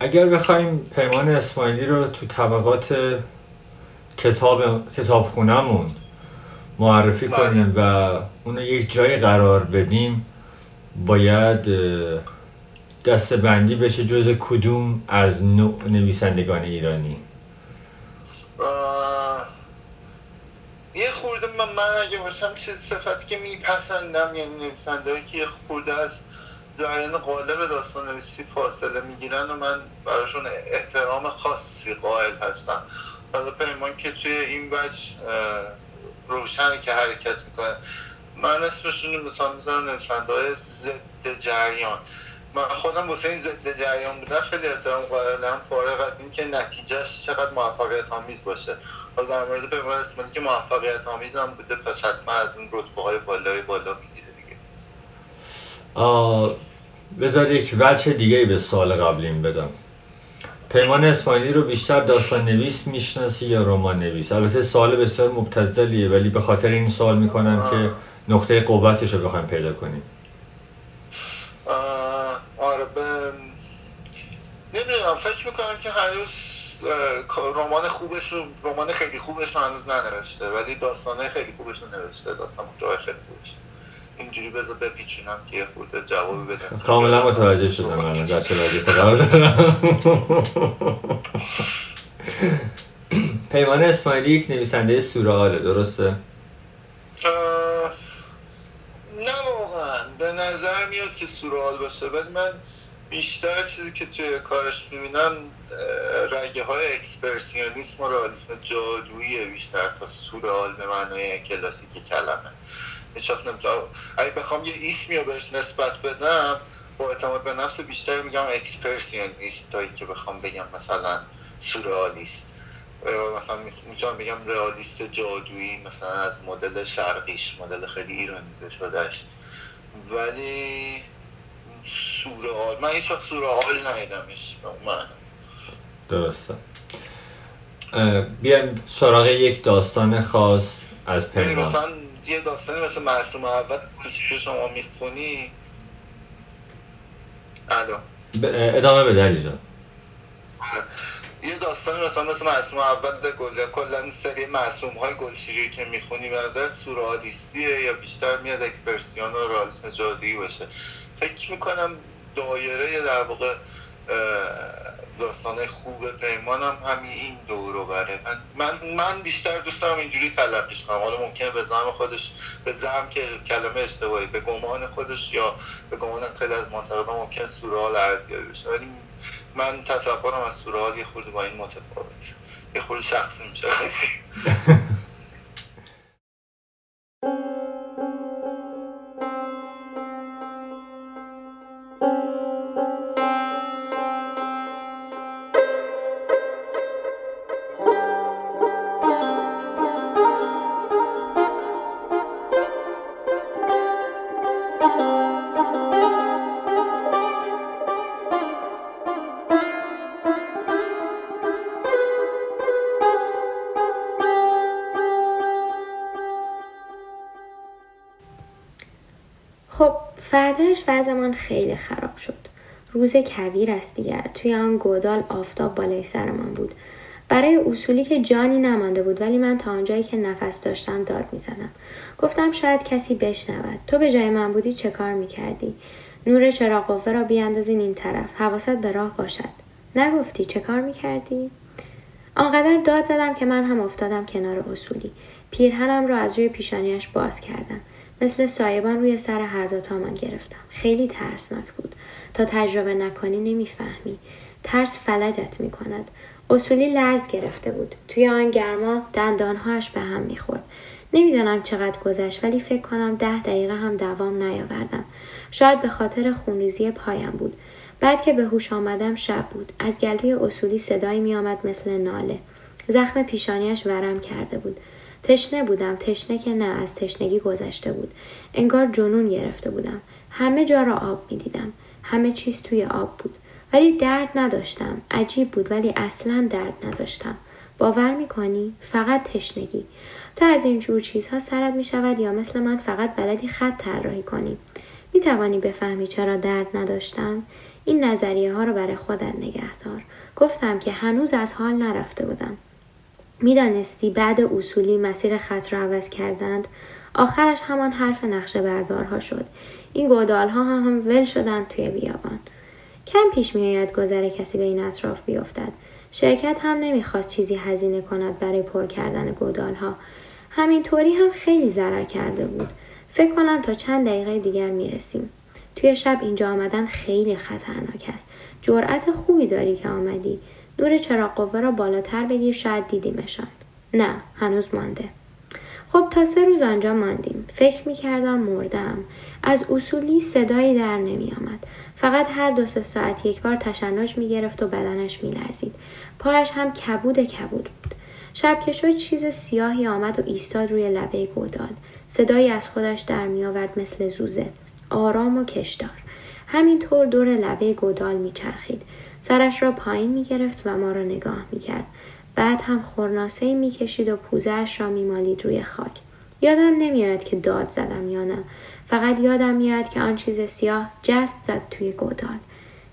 اگر بخوایم پیمان اسماعیلی رو تو طبقات کتاب کتاب خونمون معرفی بله. کنیم و اونو یک جای قرار بدیم باید دسته بندی بشه جز کدوم از نوع نویسندگان ایرانی؟ یه خورده من, من اگه باشم چه صفتی که میپسندم یعنی نویسنده که خورده از جریان قالب داستان نویسی فاصله می‌گیرن و من براشون احترام خاصی قائل هستم. حالا پیمان که توی این وجه روشنی که حرکت می‌کنه. من اسمشون مثلا می‌ذارم نویسنده های ضد جریان. من خودم واسه این ضد جریان بودن خیلی احترام قائلم. فارغ از اینکه نتیجهش چقدر موفقیت آمیز باشه. حالا در مورد پیمان اسمانی که موفقیت آمیز هم بوده پس حتما از اون رتبه های بالای بالا می‌گیره دیگه. بذار یک وجه دیگه به سال قبلیم بدم. پیمان اسماعیلی رو بیشتر داستان نویس می‌شناسی یا رمان نویس البته سوال بسیار مبتذلیه ولی به خاطر این سوال می‌کنم که نقطه قوتش رو بخوایم پیدا کنیم. آره به نمی‌دونم فکر می‌کنم که هنوز رمان خوبش رو رمان خیلی خوبش رو هنوز ننوشته ولی داستانه خیلی خوبش رو نوشته داستان خیلی خوبش. اینجوری بذار بپیچونم که یه خورده جوابی بدم کاملا متوجه شدم من در چه وضعیت قرار دارم پیمان اسماعیلی یک نویسنده سورئاله درسته؟ نه نظر میاد که سورئال باشه ولی من بیشتر چیزی که توی کارش می‌بینم رگه های اکسپرسیونیسم و رئالیسم جادویی بیشتر تا سورئال به معنای کلاسیک کلمه. هیچ نمی‌تونم اگه بخوام یه اسمی رو بهش نسبت بدم با اعتماد به نفس بیشتر میگم اکسپرسیونیست تا که بخوام بگم مثلا سورئالیست مثلا می‌تونم بگم رئالیست جادویی مثلا از مدل شرقیش مدل خیلی ایرانیزه شدهش. ولی سورئال من هیچ وقت. سورئال ندیدمش من. درسته. بیایم سراغ یک داستان خاص از پیمان یه داستانی مثل معصوم اول که شما می‌خونی. الو. ادامه بده علی جان یه داستانی مثلا مثل معصوم اول گل کلا سری معصوم های گلشیری که می‌خونی به نظر سورئالیستیه یا بیشتر میاد اکسپرسیون و رئالیسم جادویی باشه. فکر می‌کنم دایره در واقع داستان خوب پیمان هم همین این دورو بره. من, من بیشتر دوست دارم اینجوری تلقیش کنم. حالا ممکنه به زم خودش به زم که کلمه اشتباهی به گمان خودش یا به گمان خیلی از منتقدان ممکن سورال ارزیابی بشه. ولی من تصورم از سورال یه خورده با این متفاوت. یه خورده شخصی میشه. فرداش وضعمان خیلی خراب شد. روز کویر است دیگر. توی آن گودال آفتاب بالای سرمان بود. برای اصولی که جانی نمانده بود ولی من تا آنجایی که نفس داشتم داد می‌زدم. گفتم شاید کسی بشنود. تو به جای من بودی چه کار می‌کردی؟ نور چراغ قوه را بیاندازین این طرف. حواست به راه باشد. نگفتی چه کار می‌کردی؟ آنقدر داد زدم که من هم افتادم کنار اصولی. پیرهنم را از روی پیشانیش باز کردم. مثل سایبان روی سر هر دوتا من گرفتم. خیلی ترسناک بود. تا تجربه نکنی نمی‌فهمی. ترس فلجت می‌کند. اصولی لرز گرفته بود. توی آن گرما دندانهاش به هم می‌خورد. نمی‌دانم چقدر گذشت ولی فکر کنم ده دقیقه هم دوام نیاوردم. شاید به خاطر خونریزی پایم بود. بعد که به هوش آمدم شب بود. از گلوی اصولی صدایی میآمد مثل ناله. زخم پیشانیش ورم کرده بود. تشنه بودم. تشنه که نه از تشنگی گذشته بود. انگار جنون گرفته بودم. همه جا را آب می دیدم همه چیز توی آب بود. ولی درد نداشتم. عجیب بود ولی اصلا درد نداشتم. باور می‌کنی؟ فقط تشنگی. تو از این جور چیزها سرت می شود یا مثل من فقط بلدی خط طراحی کنی. می توانی بفهمی چرا درد نداشتم؟ این نظریه ها رو برای خودت نگهدار. گفتم که هنوز از حال نرفته بودم. می‌دانستی بعد اصولی مسیر خط را عوض کردند؟ آخرش همان حرف نقشه بردارها شد. این گودال ها هم, ول شدند توی بیابان. کم پیش میآید گذر کسی به این اطراف بیفتد. شرکت هم نمی‌خواست چیزی هزینه کند برای پر کردن گودال ها همینطوری هم خیلی ضرر کرده بود. فکر کنم تا چند دقیقه دیگر می‌رسیم. توی شب اینجا آمدن خیلی خطرناک است. جرأت خوبی داری که آمدی. نور چراغ قوه را بالاتر بگیر شاید دیدیمشان نه هنوز مانده خب تا سه روز آنجا ماندیم فکر می‌کردم مردم از اصولی صدایی در نمی آمد. فقط هر دو سه ساعت یک بار تشنج می گرفت و بدنش می لرزید. پایش هم کبود کبود بود. شب که شد چیز سیاهی آمد و ایستاد روی لبه گودال. صدایی از خودش در می آورد مثل زوزه. آرام و کشدار. همینطور دور لبه گودال می چرخید. سرش را پایین می گرفت و ما را نگاه می کرد. بعد هم خورناسه می کشید و پوزهش را می مالید روی خاک. یادم نمیاد که داد زدم یا نه. فقط یادم میاد که آن چیز سیاه جست زد توی گودال.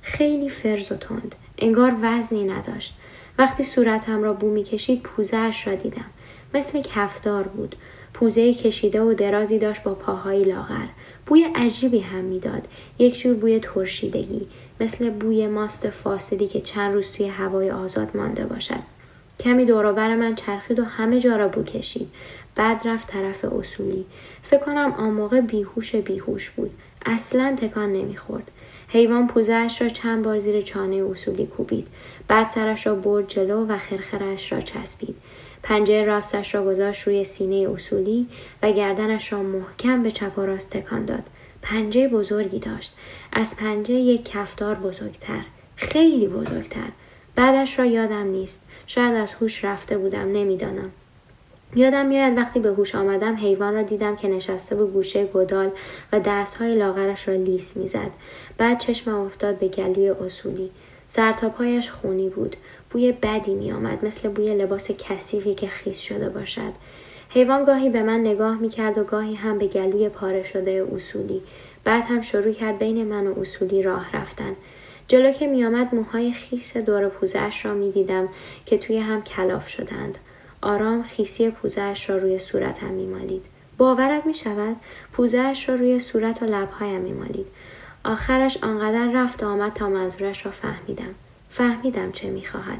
خیلی فرز و تند. انگار وزنی نداشت. وقتی صورتم را بو می کشید پوزهش را دیدم. مثل کفدار بود. پوزه کشیده و درازی داشت با پاهای لاغر. بوی عجیبی هم می‌داد. یک جور بوی ترشیدگی. مثل بوی ماست فاسدی که چند روز توی هوای آزاد مانده باشد. کمی دوروبر من چرخید و همه جا را بو کشید. بعد رفت طرف اصولی. فکر کنم آن موقع بیهوش بیهوش بود. اصلا تکان نمی‌خورد. حیوان پوزهش را چند بار زیر چانه اصولی کوبید. بعد سرش را برد جلو و خرخرش را چسبید. پنجه راستش را گذاشت روی سینه اصولی و گردنش را محکم به چپ و راست تکان داد. پنجه بزرگی داشت. از پنجه یک کفتار بزرگتر. خیلی بزرگتر. بعدش را یادم نیست. شاید از هوش رفته بودم نمی‌دانم. یادم میاد وقتی به هوش آمدم حیوان را دیدم که نشسته به گوشه گدال و دستهای لاغرش را لیس می‌زد بعد چشمم افتاد به گلوی اصولی سرتاپایش خونی بود بوی بدی میآمد مثل بوی لباس کثیفی که خیس شده باشد حیوان گاهی به من نگاه می کرد و گاهی هم به گلوی پاره شده اصولی. بعد هم شروع کرد بین من و اصولی راه رفتن. جلو که میآمد موهای خیس دور پوزش را می‌دیدم که توی هم کلاف شدند. آرام خیسی پوزش را روی صورتم میمالید. باورت می شود پوزش را روی صورت و لبهایم میمالید. آخرش آنقدر رفت و آمد تا منظورش را فهمیدم. فهمیدم چه می‌خواهد.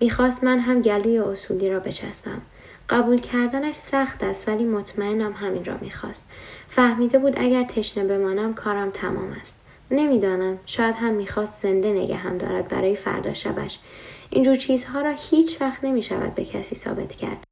می‌خواست من هم گلوی اصولی را بچسبم. قبول کردنش سخت است ولی مطمئنم همین را می‌خواست. فهمیده بود اگر تشنه بمانم کارم تمام است. نمی‌دانم شاید هم می‌خواست زنده نگهم دارد برای فردا شبش. اینجور چیزها را هیچ وقت نمی‌شود به کسی ثابت کرد.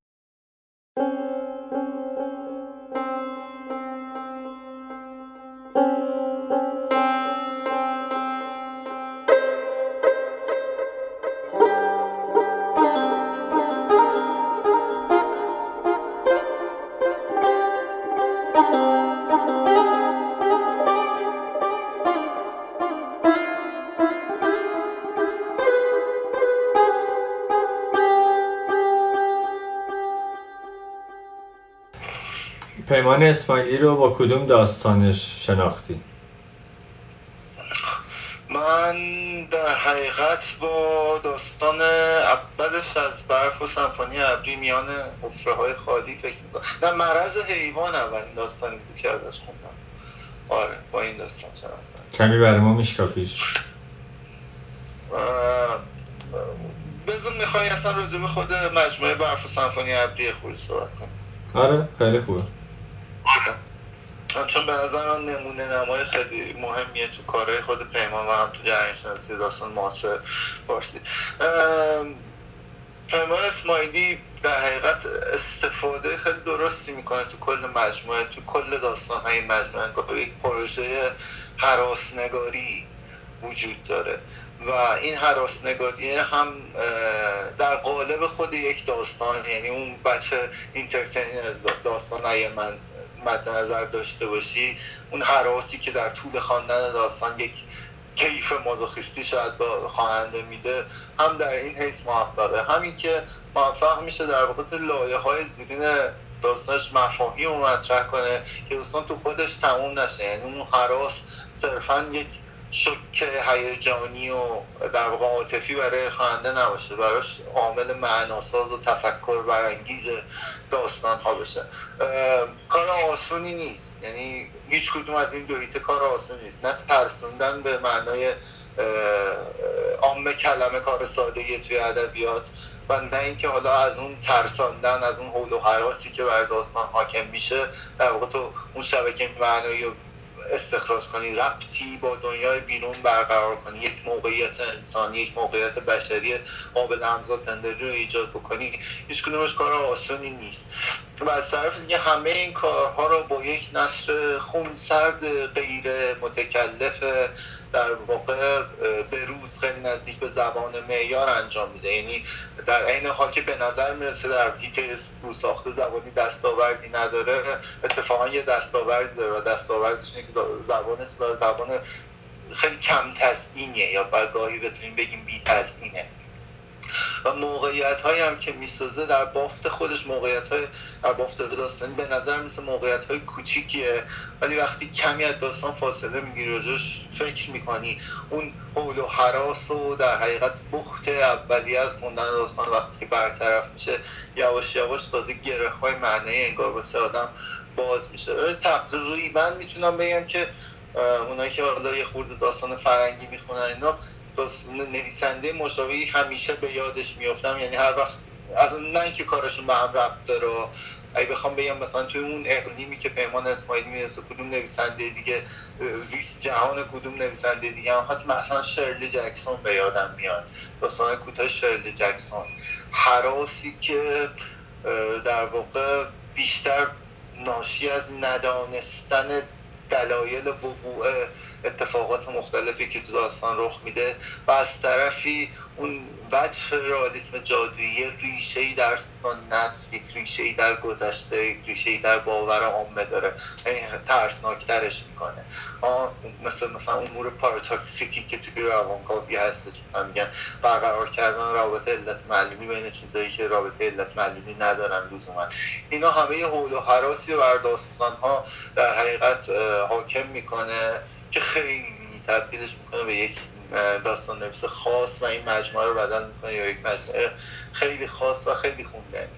پیمان اسماعیلی رو با کدوم داستانش شناختی؟ من در حقیقت با داستان اولش از برف و سمفونی ابری میان حفره های خالی فکر می‌کنم. در معرض حیوان اولین داستانی بود که ازش خوندم. آره با این داستان شناختم. کمی برای ما میشکافیش بزن می‌خوای اصلا راجع به خود مجموعه برف و سمفونی ابری خوری صحبت کنیم. آره خیلی خوبه. چون به نظر من نمونه نمای خیلی مهمیه تو کارهای خود پیمان و هم تو جریان شناسی داستان معاصر فارسی. پیمان اسماعیلی در حقیقت استفاده خیلی درستی می‌کنه تو کل مجموعه تو کل داستان های مجموعه یک پروژه حراسنگاری وجود داره و این حراسنگاری هم در قالب خود یک داستان یعنی اون بچه اینترتینر داستان من مد نظر داشته باشی اون حراسی که در طول خواندن داستان یک کیف مازوخیستی شاید با خواننده میده هم در این حیث موفقه. همین که موفق میشه در واقع لایه های زیرین داستانش مفاهیم رو مطرح کنه که داستان تو خودش تموم نشه. یعنی اون حراس صرفا یک شک هیجانی و در واقع عاطفی برای خواننده نباشه. براش عامل معناساز و تفکر برانگیز داستان ها بشه. کار آسونی نیست. یعنی هیچ کدوم از این دویته کار آسونی نیست. نه ترسوندن به معنای عام کلمه کار ساده توی ادبیات و نه اینکه حالا از اون ترساندن از اون حول و حراسی که بر داستان حاکم میشه در واقع تو اون شبکه معنایی استخراج کنی ربطی با دنیای بیرون برقرار کنی یک موقعیت انسانی یک موقعیت بشری قابل همزاد رو ایجاد بکنی. هیچ کدومش کار آسانی نیست. و از طرف دیگه همه این کارها رو با یک نصر خونسرد غیر متکلف در واقع به روز خیلی نزدیک به زبان معیار انجام میده. یعنی در عین حال که به نظر می‌رسه در هیچ رو ساخته زبانی دستاوردی نداره اتفاقا یه دستاوردی داره و دستاوردش اینه که زبان زبان خیلی کم تزئینیه یا گاهی بتونیم بگیم بی تزئینه و موقعیت هایی هم که می‌سازه در بافت خودش موقعیت های در بافت داستانی به نظر مثل موقعیت های کوچیکیه. ولی وقتی کمی از داستان فاصله می‌گیری راجش فکر می‌کنی. اون حول و حراس و در حقیقت بخت اولی از خوندن داستان وقتی برطرف میشه یواش یواش تازه گره های معنی انگار واسه آدم باز میشه. تقریبا می‌تونم بگم که اونایی که حالا یه خورده داستان فرنگی می‌خونن اینا نویسنده مشابهی همیشه به یادش میافتم. یعنی هر وقت از نه اینکه کارشون به هم ربط داره اگه بخوام بگم مثلا توی اون اقلیمی که پیمان اسماعیل می‌رسه کدوم نویسنده دیگه زیست جهان کدوم نویسنده دیگه هم هست مثلا شرلی جکسون به یادم میاد. داستان کوتاه شرلی جکسون. حراسی که در واقع بیشتر ناشی از ندانستن دلایل وقوع اتفاقات مختلفی که تو داستان رخ میده و از طرفی اون وجه رئالیسم جادویی ریشه ای در سنت یک ریشه در گذشته یک ریشه ای در باور عامه داره. یعنی ترسناکترش می‌کنه. مثل مثلا امور پاراتاکسیکی که توی روانکاوی هستش مثلا میگن برقرار کردن رابطه علت معلومی بین چیزایی که رابطه علت معلومی ندارن لزوما. اینا همه حول و حراسی بر داستان ها در حقیقت حاکم می‌کنه. که خیلی تبدیلش می‌کنه به یک داستان نویس خاص و این مجموعه رو بدل می‌کنه یا یک مجموعه خیلی خاص و خیلی خوندنی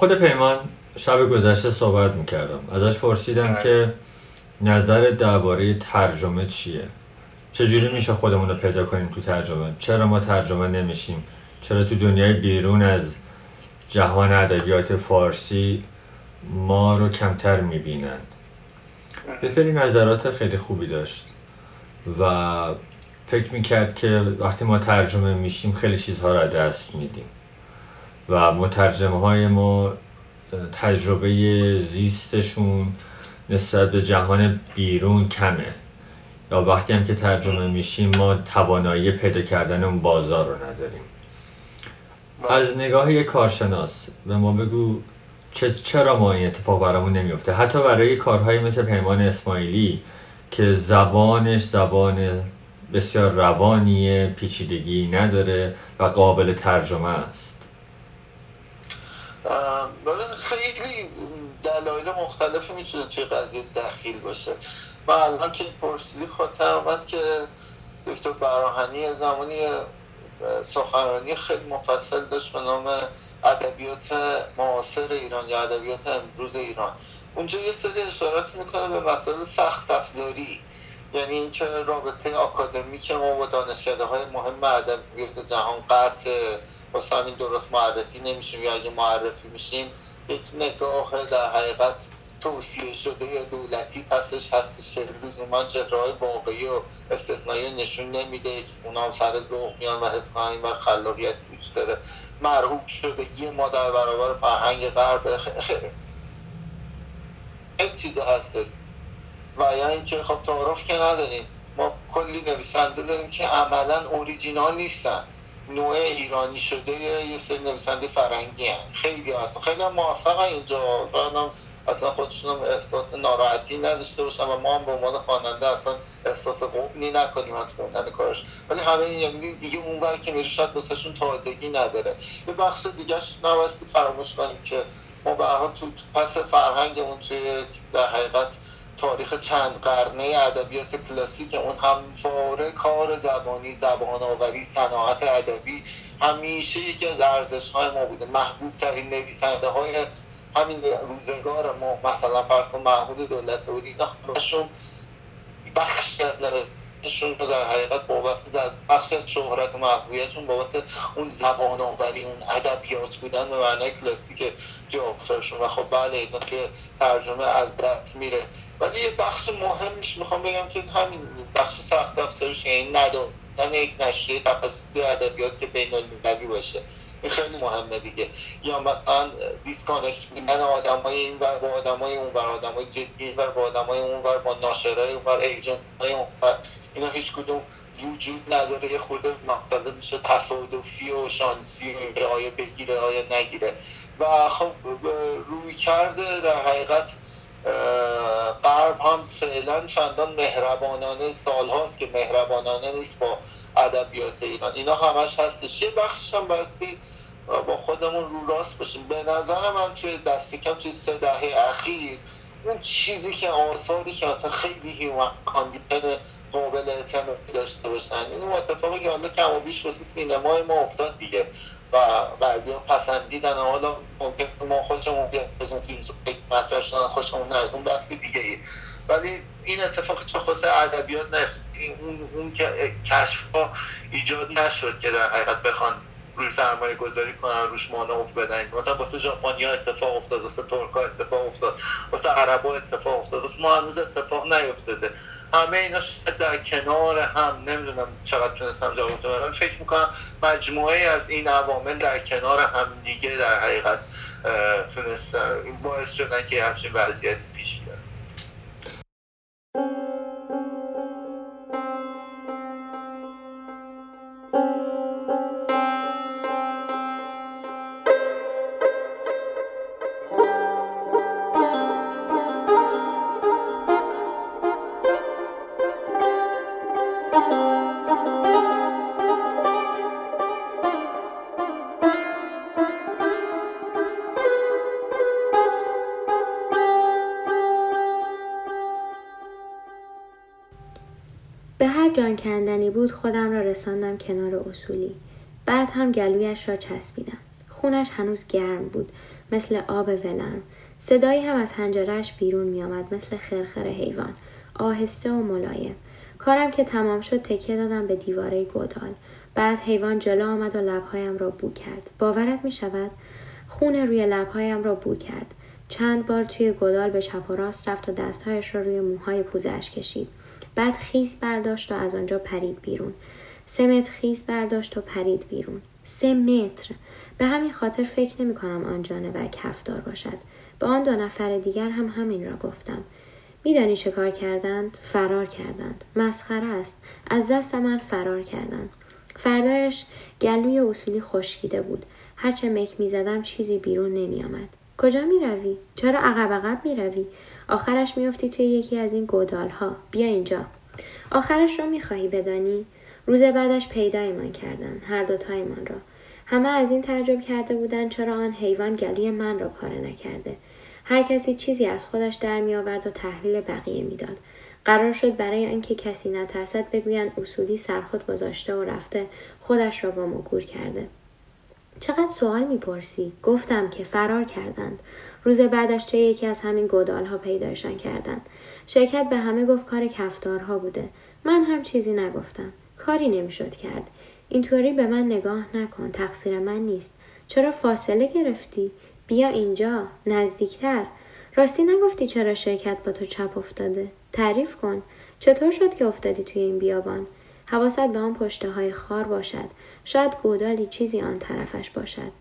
خود پیمان شب گذشته صحبت می‌کردم. ازش پرسیدم که نظر درباره ترجمه چیه؟ چجوری میشه خودمون رو پیدا کنیم تو ترجمه؟ چرا ما ترجمه نمیشیم؟ چرا تو دنیای بیرون از جهان ادبیات فارسی ما رو کمتر می‌بینن؟ یه سری نظرات خیلی خوبی داشت و فکر می‌کرد که وقتی ما ترجمه میشیم خیلی چیزها رو دست میدیم. و مترجمه های ما تجربه زیستشون نسبت به جهان بیرون کمه. یا وقتی هم که ترجمه میشیم ما توانایی پیدا کردن اون بازار رو نداریم. از نگاه یک کارشناس به ما بگو چرا ما این اتفاق برامون نمیفته حتی برای کارهایی مثل پیمان اسماعیلی که زبانش زبان بسیار روانی پیچیدگی نداره و قابل ترجمه است. خیلی دلایل مختلفی می‌تونه توی قضیه دخیل باشه. و الان که پرسیدی خاطر آمد که دکتر براهنی زمانی سخنرانی خیلی مفصل داشت به نام ادبیات معاصر ایران یا ادبیات امروز ایران. اونجا یه سری اشارات می‌کنه به مسائل سخت افزاری. یعنی اینکه رابطه که ما با دانشکده های مهم ادبیات جهان قطع واسه همین درست معرفی نمیشیم. یا اگه معرفی میشیم یک نگاه در حقیقت توصیه شده یا دولتی پسش هستش که لزوما چهرههای واقعی و استثنایی نشون نمیده. که اونا سر ذوق میان و حس و خلاقیت وجود داره. شده یه ما در برابر فرهنگ غرب. خیلی چیزا هسته و یا اینکه خب تعارف که نداریم. ما کلی نویسنده داریم که عملا اوریجینال نیستن. نوع ایرانی شده یه سری نویسنده فرنگی هم. خیلی هستن خیلی هم موفق اینجا. هم اصلا خودشون احساس ناراحتی نداشته باشن و ما هم به عنوان خواننده اصلا احساس قومی نکنیم از خوندن کارش. ولی همه این یعنی دیگه اونور که میره شاید دوستشون تازگی نداره. یه بخش دیگه نباستی فراموش کنیم که ما به تو پس فرهنگمون توی در حقیقت تاریخ چند قرنه ادبیات کلاسیک اون همواره کار زبانی زبان آوری صناعت ادبی همیشه یکی از ارزش های ما بوده. محبوب ترین نویسنده های همین روزگار ما مثلا فرض کن محمود دولت بودی اینا همشون بخشی از نوشتشون رو در حقیقت بابت بخشی از شهرت و محبوبیتشون بابت اون زبان آوری اون ادبیات بودن به معنای کلاسیک جاکسرشون و خب بله اینا که ترجمه از دست میره. ولی یه بخش مهمش می‌خوام بگم که همین بخش سخت افزارش یعنی نداشتن یک نشریه تخصصی ادبیات که بین المللی باشه. این خیلی مهمه دیگه. یا مثلا disconnect بودن آدمای این ور با آدمای اون ور آدمای جدی ور با آدمای اون ور با ناشرای اون ور agent های اون ور. اینا هیچ کدوم وجود نداره. یه خورده مختلف میشه تصادفی و شانسی و آیا بگیره آیا نگیره. و خب رویکرد در حقیقت غرب هم فعلا چندان مهربانانه سالهاست که مهربانانه نیست با ادبیات ایران. اینا همش هستش. یه بخشش هم بایستی با خودمون رو راست باشیم. به نظر من که دست کم توی سه دهه اخیر اون چیزی که آثاری که اصلا خیلی human condition قابل اعتمادی داشته باشن این اتفاقی که حالا کم و بیش سینمای ما افتاد دیگه. و غربی پسندیدن. حالا ممکن ما خودمون از اون فیلم مطرح شدن خودمون نه اون بحث دیگه ای ولی این اتفاق چه خاص ادبیات نه اون اون کشف ها ایجاد نشد که در حقیقت بخوان روی سرمایه گذاری کنن روش مانوف بدن. مثلا واسه ژاپنیا اتفاق افتاد واسه ترکا اتفاق افتاد واسه عربا اتفاق افتاد واسه ما هنوز اتفاق نیفتاده. همه اینا در کنار هم نمی‌دونم چقدر تونستم جواب بدم فکر می‌کنم مجموعه از این عوامل در کنار هم دیگه در حقیقت تونستن باعث شدن که همچین وضعیت پیش بود خودم را رساندم کنار اصولی. بعد هم گلویش را چسبیدم. خونش هنوز گرم بود مثل آب ولرم. صدایی هم از هنجرش بیرون می آمد مثل خرخر حیوان. آهسته و ملایم. کارم که تمام شد تکیه دادم به دیواره گودال. بعد حیوان جلو آمد و لبهایم را بو کرد. باورت می شود خون روی لبهایم را بو کرد. چند بار توی گودال به چپ و راست رفت و دستهایش را روی موهای پوزش کشید. بعد خیس برداشت و از آنجا پرید بیرون. سه متر خیس برداشت و پرید بیرون. سه متر. به همین خاطر فکر نمی کنم آن جانور کفدار باشد. به آن دو نفر دیگر هم همین را گفتم. میدانی چه کار کردند؟ فرار کردند. مسخره است. از دست من فرار کردند. فردایش گلوی اصولی خشکیده بود. هرچه مک می‌زدم چیزی بیرون نمیآمد کجا می روی؟ چرا عقب عقب می روی؟ آخرش میافتی توی یکی از این گودال ها. بیا اینجا. آخرش رو می‌خواهی بدانی؟ روز بعدش پیدایمان کردن هر دوتایمان را. همه از این تعجب کرده بودند چرا آن حیوان گلوی من را پاره نکرده. هر کسی چیزی از خودش در می آورد و تحویل بقیه می‌داد. قرار شد برای آنکه کسی نترسد بگویند اصولی سرخود گذاشته و رفته خودش را گم و گور کرده. چقدر سوال می‌پرسی؟ گفتم که فرار کردند. روز بعدش توی یکی از همین گودال ها پیدایشان کردند. شرکت به همه گفت کار کفتارها بوده. من هم چیزی نگفتم. کاری نمی‌شد کرد. اینطوری به من نگاه نکن. تقصیر من نیست. چرا فاصله گرفتی؟ بیا اینجا. نزدیکتر. راستی نگفتی چرا شرکت با تو چپ افتاده؟ تعریف کن. چطور شد که افتادی توی این بیابان؟ حواست به آن پشته های خار باشد. شاید گودالی چیزی آن طرفش باشد.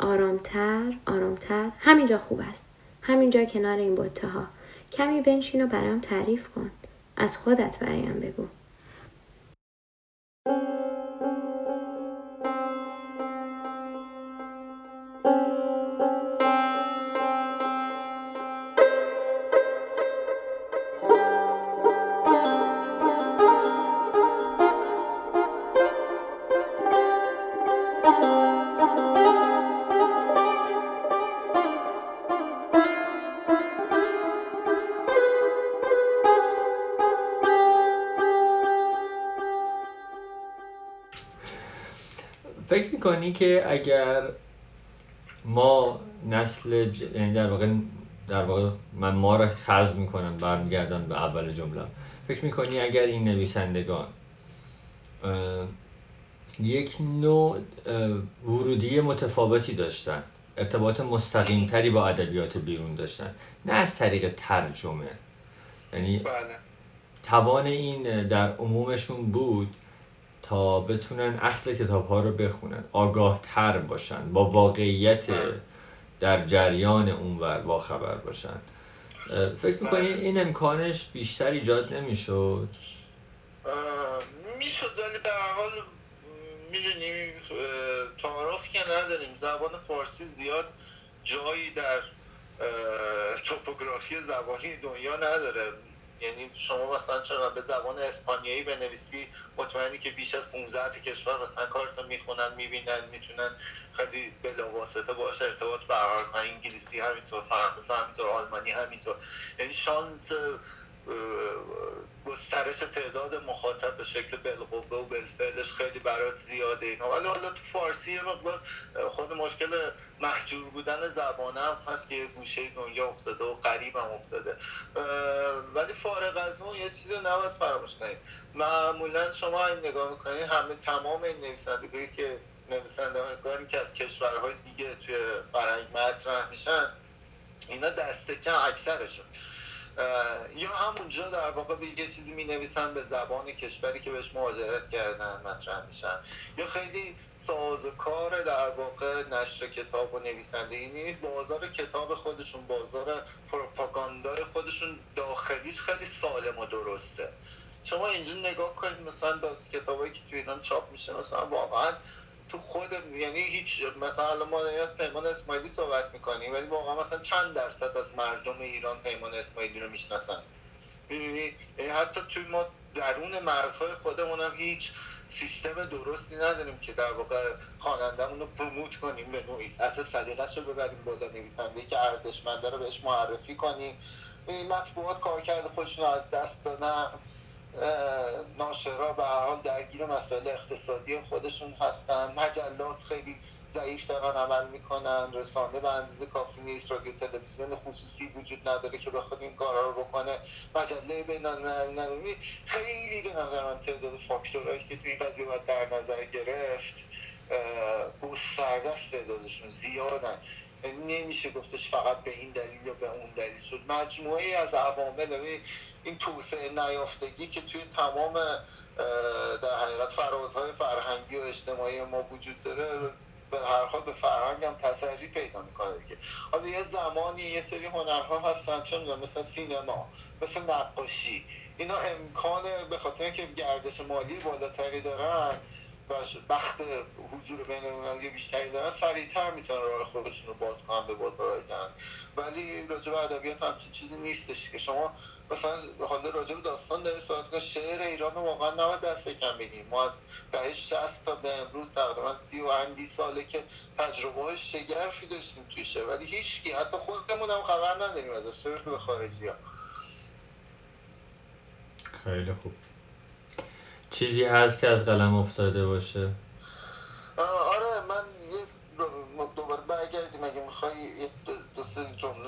آرامتر آرامتر. همینجا خوب است. همینجا کنار این بوته ها کمی بنشین و برام تعریف کن. از خودت برایم بگو. فکر می‌کنی که اگر ما نسل ج... یعنی در واقع در واقع من ما را خز می‌کنم برمیگردم به اول جمله. فکر می‌کنی اگر این نویسندگان یک نوع ورودی متفاوتی داشتن ارتباط مستقیم تری با ادبیات بیرون داشتن نه از طریق ترجمه. یعنی بله. توان این در عمومشون بود تا بتونن اصل کتاب ها رو بخونن آگاه تر باشن با واقعیت در جریان اونور با خبر باشن. فکر می‌کنی این امکانش بیشتر ایجاد نمی‌شد؟ می‌شد ولی به هر حال می‌دونیم تعارف که نداریم. زبان فارسی زیاد جایی در توپوگرافی زبانی دنیا نداره. یعنی شما مثلا چرا به زبان اسپانیایی بنویسی مطمئنی که بیش از 15 کشور مثلا کارتو می‌خونن می‌بینن می‌تونن خیلی بلاواسطه باشه ارتباط برقرار کنن. انگلیسی همینطور فرانسه همینطور آلمانی همینطور. یعنی شانس گسترش تعداد مخاطب به شکل بالقوه و بالفعلش خیلی برات زیاده اینا. ولی حالا تو فارسی مقدار خود مشکل محجور بودن زبانه هم هست که گوشه دنیا افتاده و قریب هم افتاده. ولی فارغ از اون یه چیزی نباید فراموش کنید. معمولا شما این نگاه می‌کنید همه تمام این نویسندگانی که نویسندگانی که از کشورهای دیگه توی فرهنگ مطرح میشن اینا دست کم اکثرشون. یا همونجا در واقع به یه چیزی می نویسن به زبان کشوری که بهش مهاجرت کردن مطرح میشن. یا خیلی سازکار در واقع نشر کتاب و نویسندگی نیست. بازار کتاب خودشون بازار پروپاگاندای خودشون داخلیش خیلی سالم و درسته. شما اینجا نگاه کنید مثلا کتاب کتابایی که تو ایران چاپ میشه مثلا واقعا تو خود یعنی هیچ مثلا ما از پیمان اسماعیلی صحبت می‌کنیم ولی واقعا مثلا چند درصد از مردم ایران پیمان اسماعیلی رو می‌شناسن. می‌دونی؟ یعنی حتی توی ما درون مرزهای خودمون هم هیچ سیستم درستی نداریم که در واقع خوانندهمون رو پروموت کنیم به نوعی. سطح صدیقش رو ببریم بالا نویسنده که ارزشمنده رو بهش معرفی کنیم. این مطبوعات کار کرده خودشون از دست دادن. ناشرا به هر حال درگیر مسائل اقتصادی خودشون هستن. مجلات خیلی ضعیف دارن عمل می‌کنن. رسانه به اندازه کافی نیست. رادیو تلویزیون خصوصی وجود نداره که بخواد این کارا رو بکنه. مجله بین المللی خیلی به نظر من تعداد فاکتورهایی که توی این قضیه باید در نظر گرفت گسترده است تعدادشون زیادن. یعنی نمیشه گفتش فقط به این دلیل یا به اون دلیل شد. مجموعه از عوامل این توسعه نیافتگی که توی تمام در حقیقت فرازهای فرهنگی و اجتماعی ما وجود داره به هر حال به فرهنگ هم تسری پیدا می‌کنه دیگه. حالا یه زمانی یه سری هنرها هستن چون مثل سینما مثل نقاشی. اینا امکان به خاطر اینکه گردش مالی بالاتری دارن و بخت حضور بین بیشتری دارن سریعتر می‌تونن راه خودشون رو باز کنن به بازار جهان. ولی راجع به ادبیات همچین چیزی نیستش که شما مثلا حالا راجع به داستان داریم صحبت که شعر ایران رو واقعا نباید دست کم بگیریم ما از دهه 60 تا به امروز تقریبا سی و اندی ساله که تجربه های شگرفی داشتیم توی شعر. ولی هیچ حتی خودمون هم خبر نداریم از شعر به خارجی ها خیلی خوب. چیزی هست که از قلم افتاده باشه؟ آره من یه دوباره برگردیم. اگه می‌خوای یه دو سه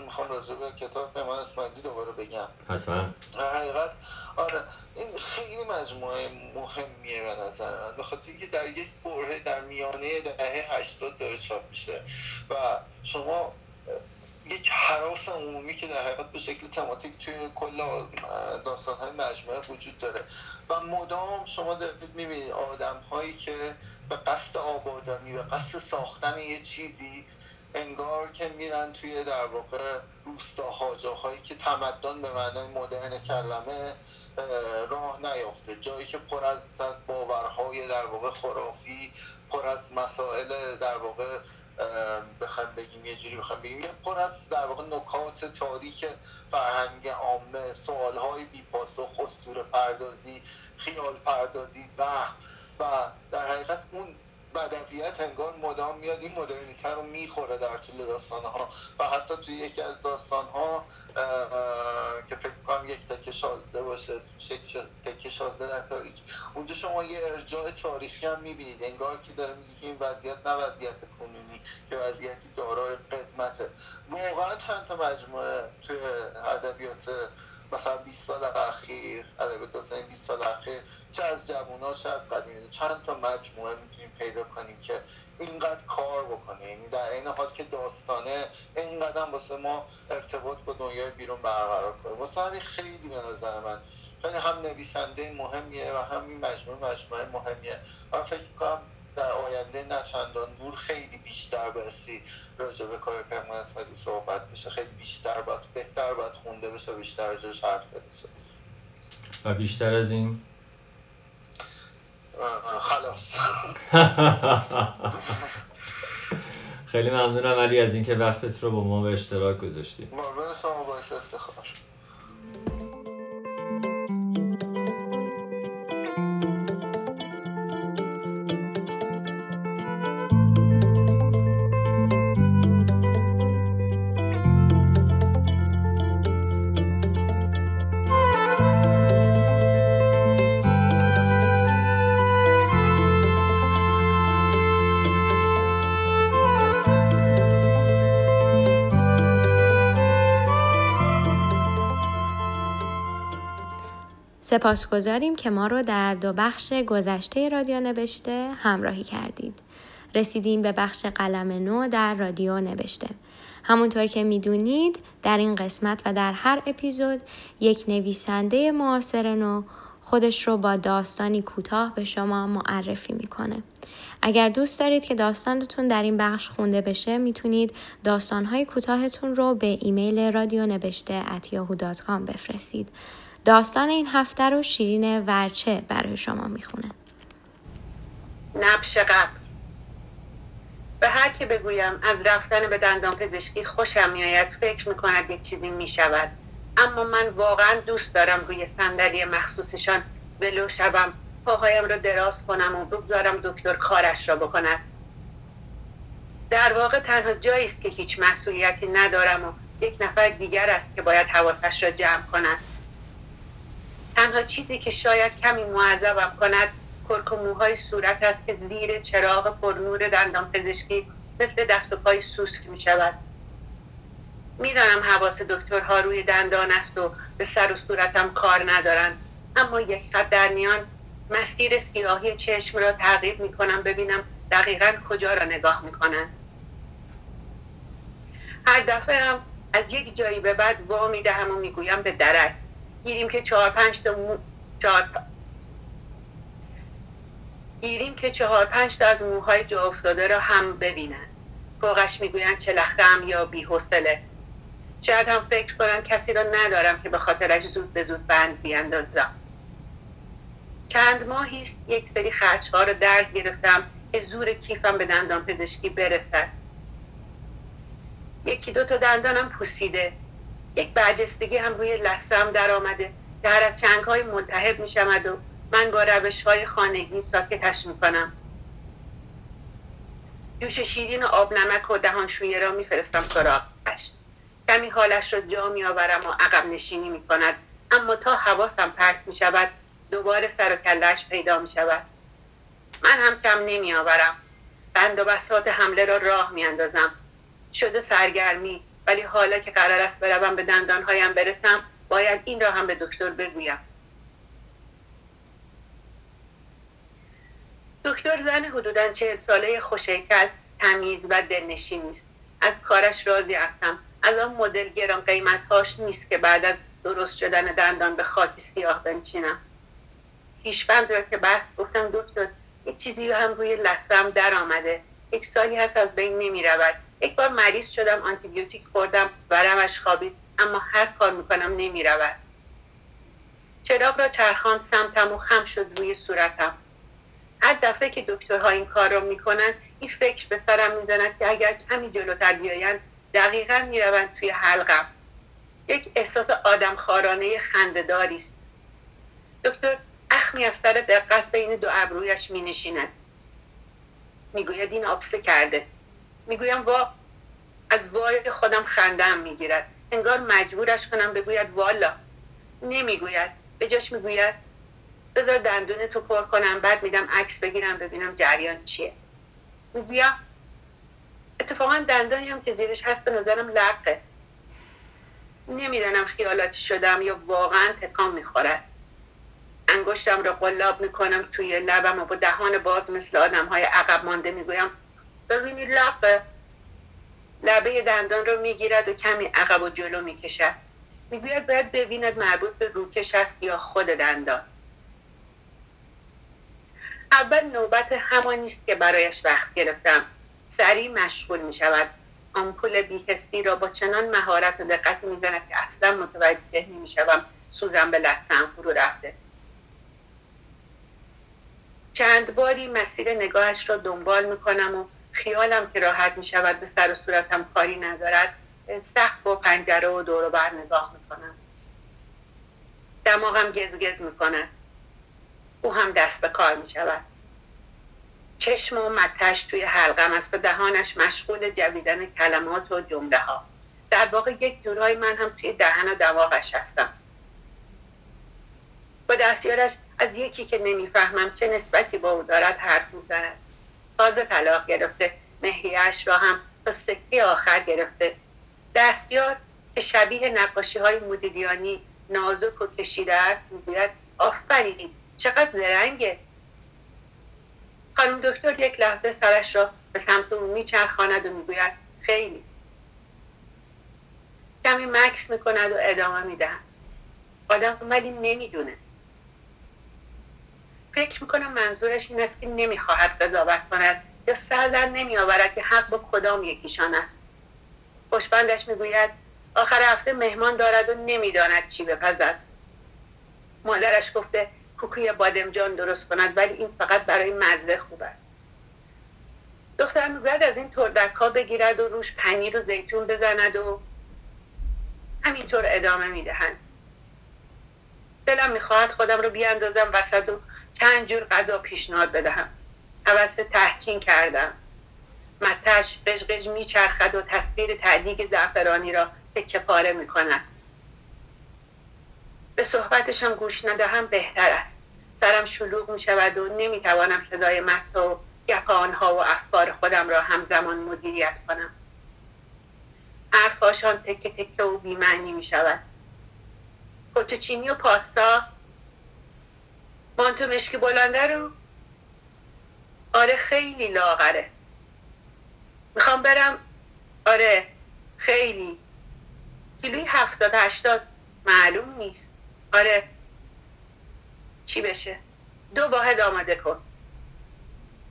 می‌خوام راجع به کتاب پیمان اسماعیلی دوباره بگم. حتما. حقیقت. آره این خیلی مجموعه مهمیه به نظر من. به خاطر اینکه در یک بره در میانه دهه 80 داره چاپ میشه. و شما یک حراس عمومی که در حقیقت به شکل تماتیک توی کل داستان های مجموعه وجود داره. و مدام شما دارید می‌بینید آدم هایی که به قصد آبادانی به قصد ساختن یه چیزی انگار که میرن توی در واقع روستاها جاهایی که تمدن به معنای مدرن کلمه راه نیافته. جایی که پر از از باورهای در واقع خرافی پر از مسائل در واقع بخوایم بگیم یه جوری بخوایم بگیم پر از در واقع نکات تاریک فرهنگ عامه سوالهای بیپاسخ اسطوره پردازی خیال پردازی و و در حقیقت اون بدویت انگار مدام میاد این مدرنیته رو می‌خوره در طول داستان ها و حتی توی یکی از داستان ها که فکر کنم یک تکه شازده باشه اسمش تکه شازده در تاریخ. اونجا شما یه ارجاع تاریخی هم می‌بینید. انگار که داره میگه این وضعیت نه وضعیت کنونی که وضعیتی دارای قدمته واقعا چند تا مجموعه توی ادبیات مثلا 20 سال اخیر ادبیات داستان 20 سال اخیر چه از جوونا چه از قدیمی چند تا مجموعه می‌تونیم پیدا کنیم که اینقدر کار بکنه. یعنی در این حال که داستانه اینقدر واسه ما ارتباط با دنیای بیرون برقرار کنه. واسه خیلی به نظر من خیلی هم نویسنده مهمیه و هم این مجموعه مجموعه مهمیه. من فکر کنم در آینده نه چندان دور خیلی بیشتر برسی راجع به کار پیمان اسماعیلی صحبت بشه. خیلی بیشتر باید بهتر باید خونده بشه بیشتر راجعش حرف زده و بیشتر از این خلاص. خیلی ممنونم علی از اینکه وقتت رو با ما به اشتراک گذاشتی. ممنون شما باعث افتخار. سپاسگزاریم که ما رو در دو بخش گذشته رادیو نوشته همراهی کردید. رسیدیم به بخش قلم نو در رادیو نوشته. همونطور که می‌دونید در این قسمت و در هر اپیزود یک نویسنده معاصر نو خودش رو با داستانی کوتاه به شما معرفی می‌کنه. اگر دوست دارید که داستانتون در این بخش خونده بشه می‌تونید داستانهای کوتاهتون رو به ایمیل رادیو نوشته بفرستید. داستان این هفته رو شیرین ورچه برای شما می‌خونه. نبش قبل. به هر که بگویم از رفتن به دندان پزشکی خوشم میآید فکر می‌کند یک چیزی می‌شود. اما من واقعا دوست دارم روی صندلی مخصوصشان ولو شوم پاهایم را دراز کنم و بگذارم دکتر کارش را بکند. در واقع تنها جایی است که هیچ مسئولیتی ندارم و یک نفر دیگر است که باید حواسش را جمع کند. تنها چیزی که شاید کمی معذبم کند کرک و موهای صورت است که زیر چراغ پرنور دندان پزشکی مثل دست و پای سوسک می شود. می‌دانم حواس دکترها روی دندان است و به سر و صورتم کار ندارند. اما یک خط در میان مسیر سیاهی چشم را تغییر می کنم ببینم دقیقا کجا را نگاه می کنند هر دفعه هم از یک جایی به بعد وا می دهم و می‌گویم به درک. گیریم که چهار پنج تا مو... چهار... گیریم که چهار پنج تا از موهای جا افتاده را هم ببینن. فوقش می‌گویند چه لختم یا بی حوصله. شاید هم فکر کنن کسی را ندارم که به خاطرش زود به زود بند بیاندازم. چند ماهی است یک سری خرچ ها رو درز گرفتم که زور کیفم به دندان پزشکی برسد. یکی دو تا دندانم پوسیده. یک برجستگی هم روی لسم در آمده که هر از چنگ های ملتحب می شود و من با روش های خانگی ساکتش می کنم جوش شیرین و آب نمک و دهانشویه را میفرستم سراغش. کمی حالش را جا می آورم و عقب نشینی می کند اما تا حواسم پرت می شود دوباره سر و کلش پیدا می شود من هم کم نمی آورم بند و بسات حمله را راه می اندازم شده سرگرمی ولی حالا که قرار است بروم به دندانهایم برسم باید این را هم به دکتر بگویم. دکتر زن حدودا چهل ساله خوشیکل تمیز و دلنشین است از کارش راضی هستم. از آن مدل گران قیمت هاش نیست که بعد از درست شدن دندان به خاک سیاه بنشینم. پیشبند را که بست گفتم دکتر یک چیزی هم روی لسم در آمده یک سالی هست از بین نمی رود یک بار مریض شدم آنتیبیوتیک خوردم ورمش خوابید اما هر کار می‌کنم نمی رود چراغ را چرخان سمتم و خم شد روی صورتم. هر دفعه که دکترها این کار را می‌کنن این فکر به سرم می‌زند که اگر کمی جلوتر بیایند دقیقا می‌روند توی حلقم. یک احساس آدم خارانه خندهداری است. دکتر اخمی از سر دقت بین دو ابرویش می نشیند می‌گوید این آبسه کرده. می‌گویم وا از وای خودم خندم می‌گیرد. انگار مجبورش کنم بگوید والا. نمی‌گوید. به جاش می‌گوید بذار دندون تو پر کنم بعد میدم عکس بگیرم ببینم جریان چیه. می‌گویم اتفاقا دندانی هم که زیرش هست به نظرم لقه نمی‌دانم خیالاتی شدم یا واقعا تکان می‌خورد. انگشتم رو قلاب می‌کنم توی لبم و با دهان باز مثل آدم های عقب مانده می‌گویم ببینید لبه لبه دندان رو می‌گیرد و کمی عقب و جلو می‌کشد. می‌گوید باید ببیند مربوط به روکش است یا خود دندان. اول نوبت همانی است که برایش وقت گرفتم. سریع مشغول می شود آمپول بیهستی را با چنان مهارت و دقت می‌زند که اصلا متوجه نمی شوم سوزن به لستم فرو رفته. چند باری مسیر نگاهش را دنبال می کنم و خیالم که راحت می شود به سر و صورتم کاری ندارد سخت و پنجره و دور بر نگاه می کنم دماغم گزگز می کند او هم دست به کار می شود چشم و متش توی حلقم است و دهانش مشغول جویدن کلمات و جمله ها در واقع یک جورهای من هم توی دهن و دماغش هستم. با دستیارش از یکی که نمی‌فهمم چه نسبتی با او دارد حرف می‌زند. تازه طلاق گرفته مهریهاش را هم تا سکه آخر گرفته. دستیار که شبیه نقاشی های مدیدیانی نازک و کشیده است می‌گوید آفرین چقدر زرنگه. خانم دکتر یک لحظه سرش را به سمت او میچرخاند و می‌گوید خیلی. کمی مکس می‌کند و ادامه می‌دهد. آدم ولی نمی‌دونه. فکر می‌کنم منظورش این است که نمی‌خواهد قضاوت کند یا سر در نمیآورد که حق با کدام یکیشان است. خوشبندش می‌گوید آخر هفته مهمان دارد و نمی‌داند چی بپزد. مادرش گفته کوکوی بادمجان درست کند ولی این فقط برای مزه خوب است. دختر می‌گوید از این تردک ها بگیرد و روش پنیر و زیتون بزند و همینطور ادامه می‌دهند دلم می‌خواهد خودم رو بیاندازم وسط و چند جور غذا پیشنهاد بدهم. حوست تحچین کردم. متش قشقش میچرخد و تصویر تعدیق زعفرانی را تکه پاره می‌کند. به صحبتشان گوش ندهم بهتر است. سرم شلوغ می شود و نمی توانم صدای مت و گپانها و افکار خودم را همزمان مدیریت کنم. حرفهاشان تکه تکه و بیمعنی می شود فوتوچینی و پاستا مانتو مشکی بلنده رو؟ آره خیلی لاغره. می‌خوام برم. آره خیلی. کیلوی هفتاد هشتاد. معلوم نیست. آره. چی بشه؟ دو واحد آماده کن.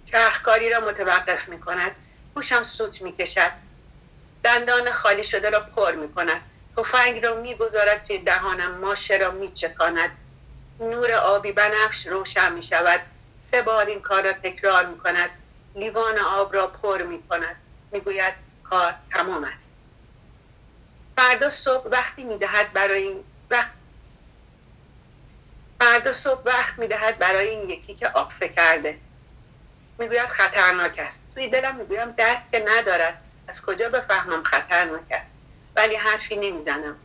چرخکاری را متوقف می کند گوشم سوت می کشد دندان خالی شده را پر می کند تفنگ را می‌گذارد توی دهانم. ماشه را میچکاند. نور آبی بنفش روشن می شود. سه بار این کار را تکرار می کند. لیوان آب را پر می کند. می گوید کار تمام است. فردا صبح وقتی می دهد برای این وقت فردا صبح وقت می دهد برای این یکی که آقسه کرده. می‌گوید خطرناک است. توی دلم می‌گویم درک که ندارد. از کجا بفهمم خطرناک است. ولی حرفی نمی‌زنم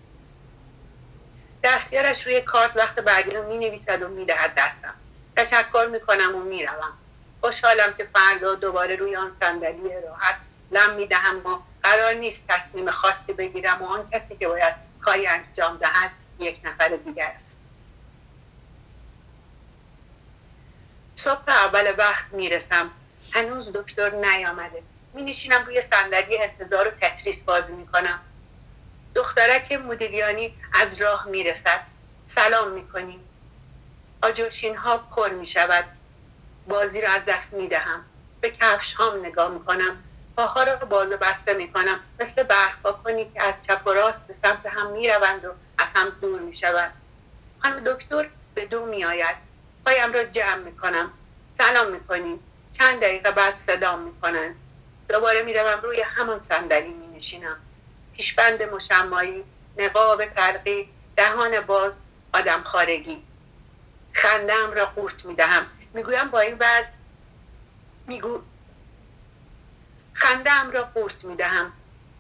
دستیارش روی کارت وقت بعدی رو می نویسد و می دهد دستم. تشکر می کنم و می روم خوشحالم که فردا دوباره روی آن صندلی راحت لم می دهم و قرار نیست تصمیم خاصی بگیرم و آن کسی که باید کاری انجام دهد یک نفر دیگر است. صبح اول وقت می‌رسم. هنوز دکتر نیامده. می نشینم روی صندلی انتظار و تتریس بازی می کنم دخترک مدلیانی از راه می‌رسد. سلام می‌کنیم. آجرشین ها پر می شود بازی را از دست می دهم به کفش هام نگاه می کنم پاها را باز و بسته می کنم مثل برخا کنی که از چپ و راست به سمت هم می روند و از هم دور می شود خانم دکتر به دو می آید پایم را جمع می کنم سلام می کنیم چند دقیقه بعد صدام می کنند دوباره می روم روی همان صندلی می نشینم پیشبند مشمایی نقاب ترقی دهان باز آدم خارگی. خندم را قورت می‌دهم. می‌گویم با این وضع میگو خندم را قورت می‌دهم.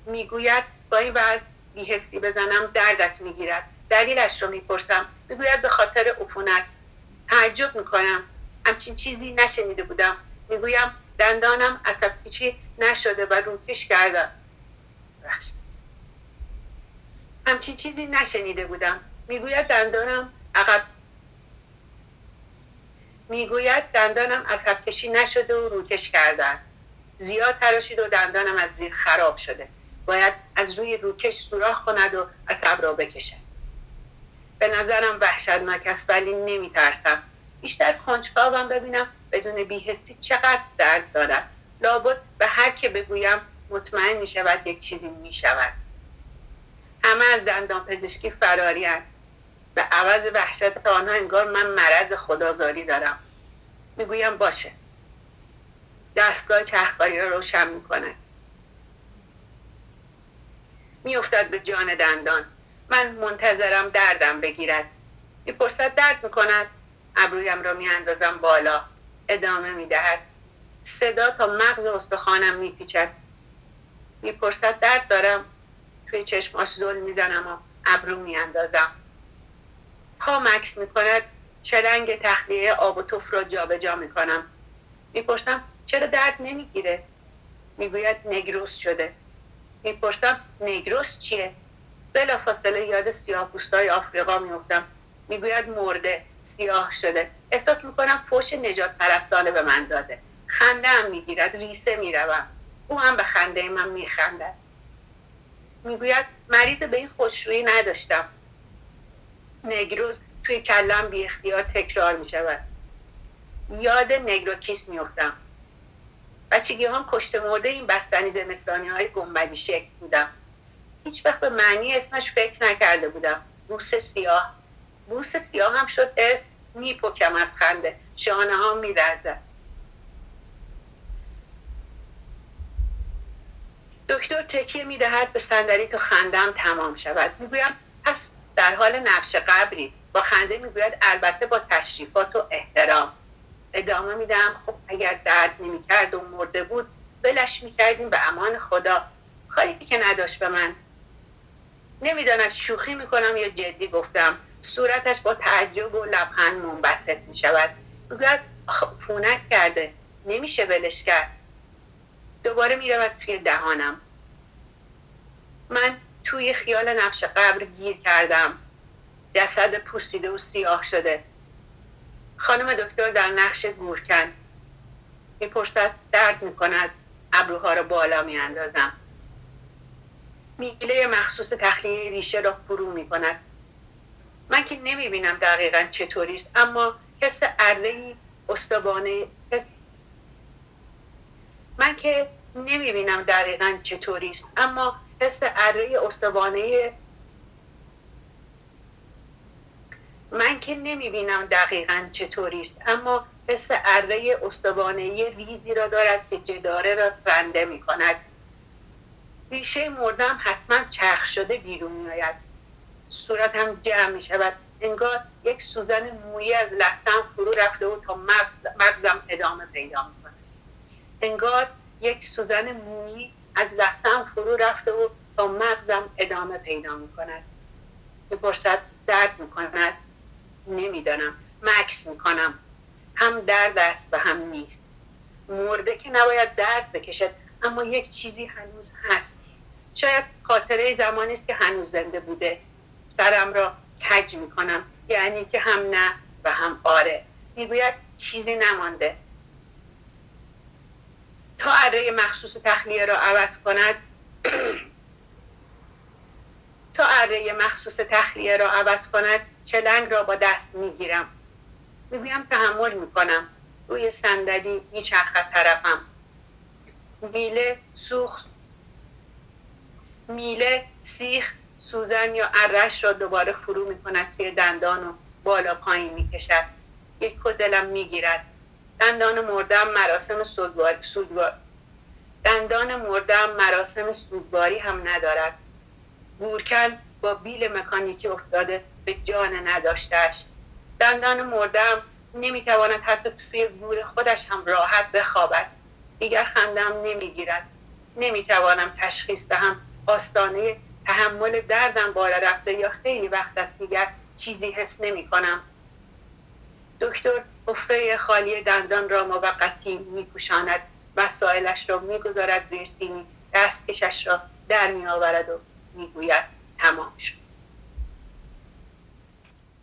می‌گوید با این وضع بیهستی بزنم دردت می‌گیرد. دلیلش رو می‌پرسم. می‌گوید به خاطر عفونت. تعجب می‌کنم. همچین چیزی نشنیده بودم. می‌گویم دندانم عصب نشده و روکش کردم. همچین چیزی نشنیده بودم. می‌گوید دندانم عقب می‌گوید دندانم عصب کشی نشده و روکش کردن زیاد تراشید و دندانم از زیر خراب شده. باید از روی روکش سوراخ کند و عصب را بکشد. به نظرم وحشتناک است ولی نمیترسم. بیشتر کنجکاوم ببینم بدون بیهستی چقدر درد دارد. لابد به هر که بگویم مطمئن می شود یک چیزی می شود همه از دندان پزشکی فراری هست. به عوض وحشت آنها انگار من مرض خدازاری دارم. می‌گویم باشه. دستگاه چهکاری را روشن می‌کنه. میافتد به جان دندان. من منتظرم دردم بگیرد. می‌پرسد درد می‌کند. ابرویم را میاندازم بالا. ادامه می‌دهد. صدا تا مغز استخوانم میپیچد. می‌پرسد درد دارم. توی چشماش زل می‌زنم و ابرو میاندازم. پا مکس می‌کند چلنگ تخلیه آب و توف را جابجا می‌کنم. می‌پرسم چرا درد نمی‌گیره؟ می‌گوید نگروس شده. می‌پرسم نگروس چیه؟ بلا فاصله یاد سیاه پوستای آفریقا میفتم می‌گوید مرده سیاه شده. احساس می‌کنم فوش نجات پرستانه به من داده. خنده هم می‌گیرد ریسه می‌روم. او هم به خنده من میخندد. می‌گوید مریض به این خوشرویی نداشتم. نگروز توی کلم بی اختیار تکرار می شود. یاد نگروکیس میفتم بچگی هم کشته مرده این بستنی زمستانی های گنبدی شکل بودم. هیچ وقت به معنی اسمش فکر نکرده بودم. بوس سیاه. بوس سیاه هم شد اسم. میپکم از خنده. شانه ها میرزد دکتر تکیه می‌دهد به صندلی تا خندم تمام شود. می‌گویم پس در حال نقش قبری با خنده می‌گوید البته با تشریفات و احترام. ادامه میدم خب اگر درد نمی‌کرد و مرده بود بلش می‌کردیم به امان خدا. کاری که نداشت به من. نمی‌داند شوخی می‌کنم یا جدی گفتم. صورتش با تعجب و لبخند منبسط می شود می‌گوید فونک کرده. نمیشه ولش کرد. دوباره می‌رود توی دهانم. من توی خیال نقش قبر گیر کردم. جسد پوسیده و سیاه شده. خانم دکتر در نقش گورکن. می‌پرسد درد می‌کند. ابروها را بالا میاندازم. میله مخصوص تخلیه ریشه را فرو می‌کند. من که نمی‌بینم دقیقا چطوری است اما حس اره استوانه من که نمی‌بینم دقیقا چطوری است اما حس اره استوانه من که نمی‌بینم دقیقا چطوری است اما حس اره استوانه ریزی را دارد که جداره را رنده می کند ریشه مردم حتما چرخ شده بیرون میآید. صورتم جمع می شود انگار یک سوزن مویی از لسم فرو رفته و تا مغز، مغزم ادامه پیدا می انگار یک سوزن مویی از لسم فرو رفته و تا مغزم ادامه پیدا می کند می‌پرسد درد می کند نمی‌دانم. مکس می‌کنم. هم درد است و هم نیست. مرده که نباید درد بکشد اما یک چیزی هنوز هست. شاید خاطره زمانی است که هنوز زنده بوده. سرم را کج می‌کنم یعنی که هم نه و هم آره. می‌گوید چیزی نمانده. تا اره مخصوص تخلیه را عوض کند تا اره مخصوص تخلیه را عوض کند چلنگ را با دست می‌گیرم. می‌گویم تحمل می‌کنم. روی صندلی میچرخد طرفم. میله سوخت میله سیخ سوزن یا ارش را دوباره فرو می‌کند توی دندان و بالا پایین می‌کشد. یک کدلم می‌گیرد. دندان مردم مراسم سودوار دندان مردم مراسم سودواری هم ندارد. گورکن با بیل مکانیکی افتاده به جان نداشتش دندان مردم نمی‌تواند حتی توی گور خودش هم راحت بخوابد. دیگر خندم نمی‌گیرد. نمی‌توانم تشخیص دهم. آستانه تحمل دردم بالا رفته یا خیلی وقت است دیگر چیزی حس نمی کنم دکتر حفره خالی دندان را موقتی میپوشاند وسایلش را می‌گذارد روی سینی دستکشش را در میآورد و می‌گوید تمام شد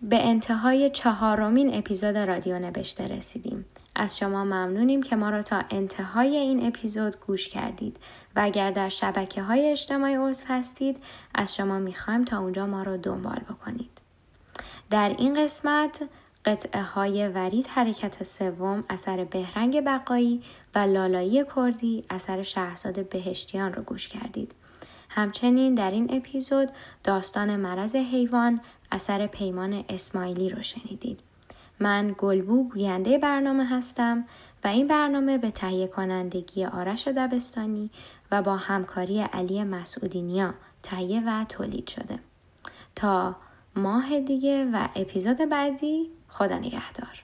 به انتهای چهارمین اپیزود رادیو نوشته رسیدیم. از شما ممنونیم که ما را تا انتهای این اپیزود گوش کردید و اگر در شبکه های اجتماعی عضو هستید از شما می‌خوایم تا اونجا ما را دنبال بکنید. در این قسمت قطعه های ورید حرکت سوم اثر بهرنگ بقایی و لالایی کردی اثر شهرزاد بهشتیان رو گوش کردید. همچنین در این اپیزود داستان مرض حیوان اثر پیمان اسماعیلی رو شنیدید. من گلبو گوینده برنامه هستم و این برنامه به تهیه کنندگی آرش دبستانی و با همکاری علی مسعودینیا تهیه و تولید شده. تا ماه دیگه و اپیزود بعدی خدا نگهدار.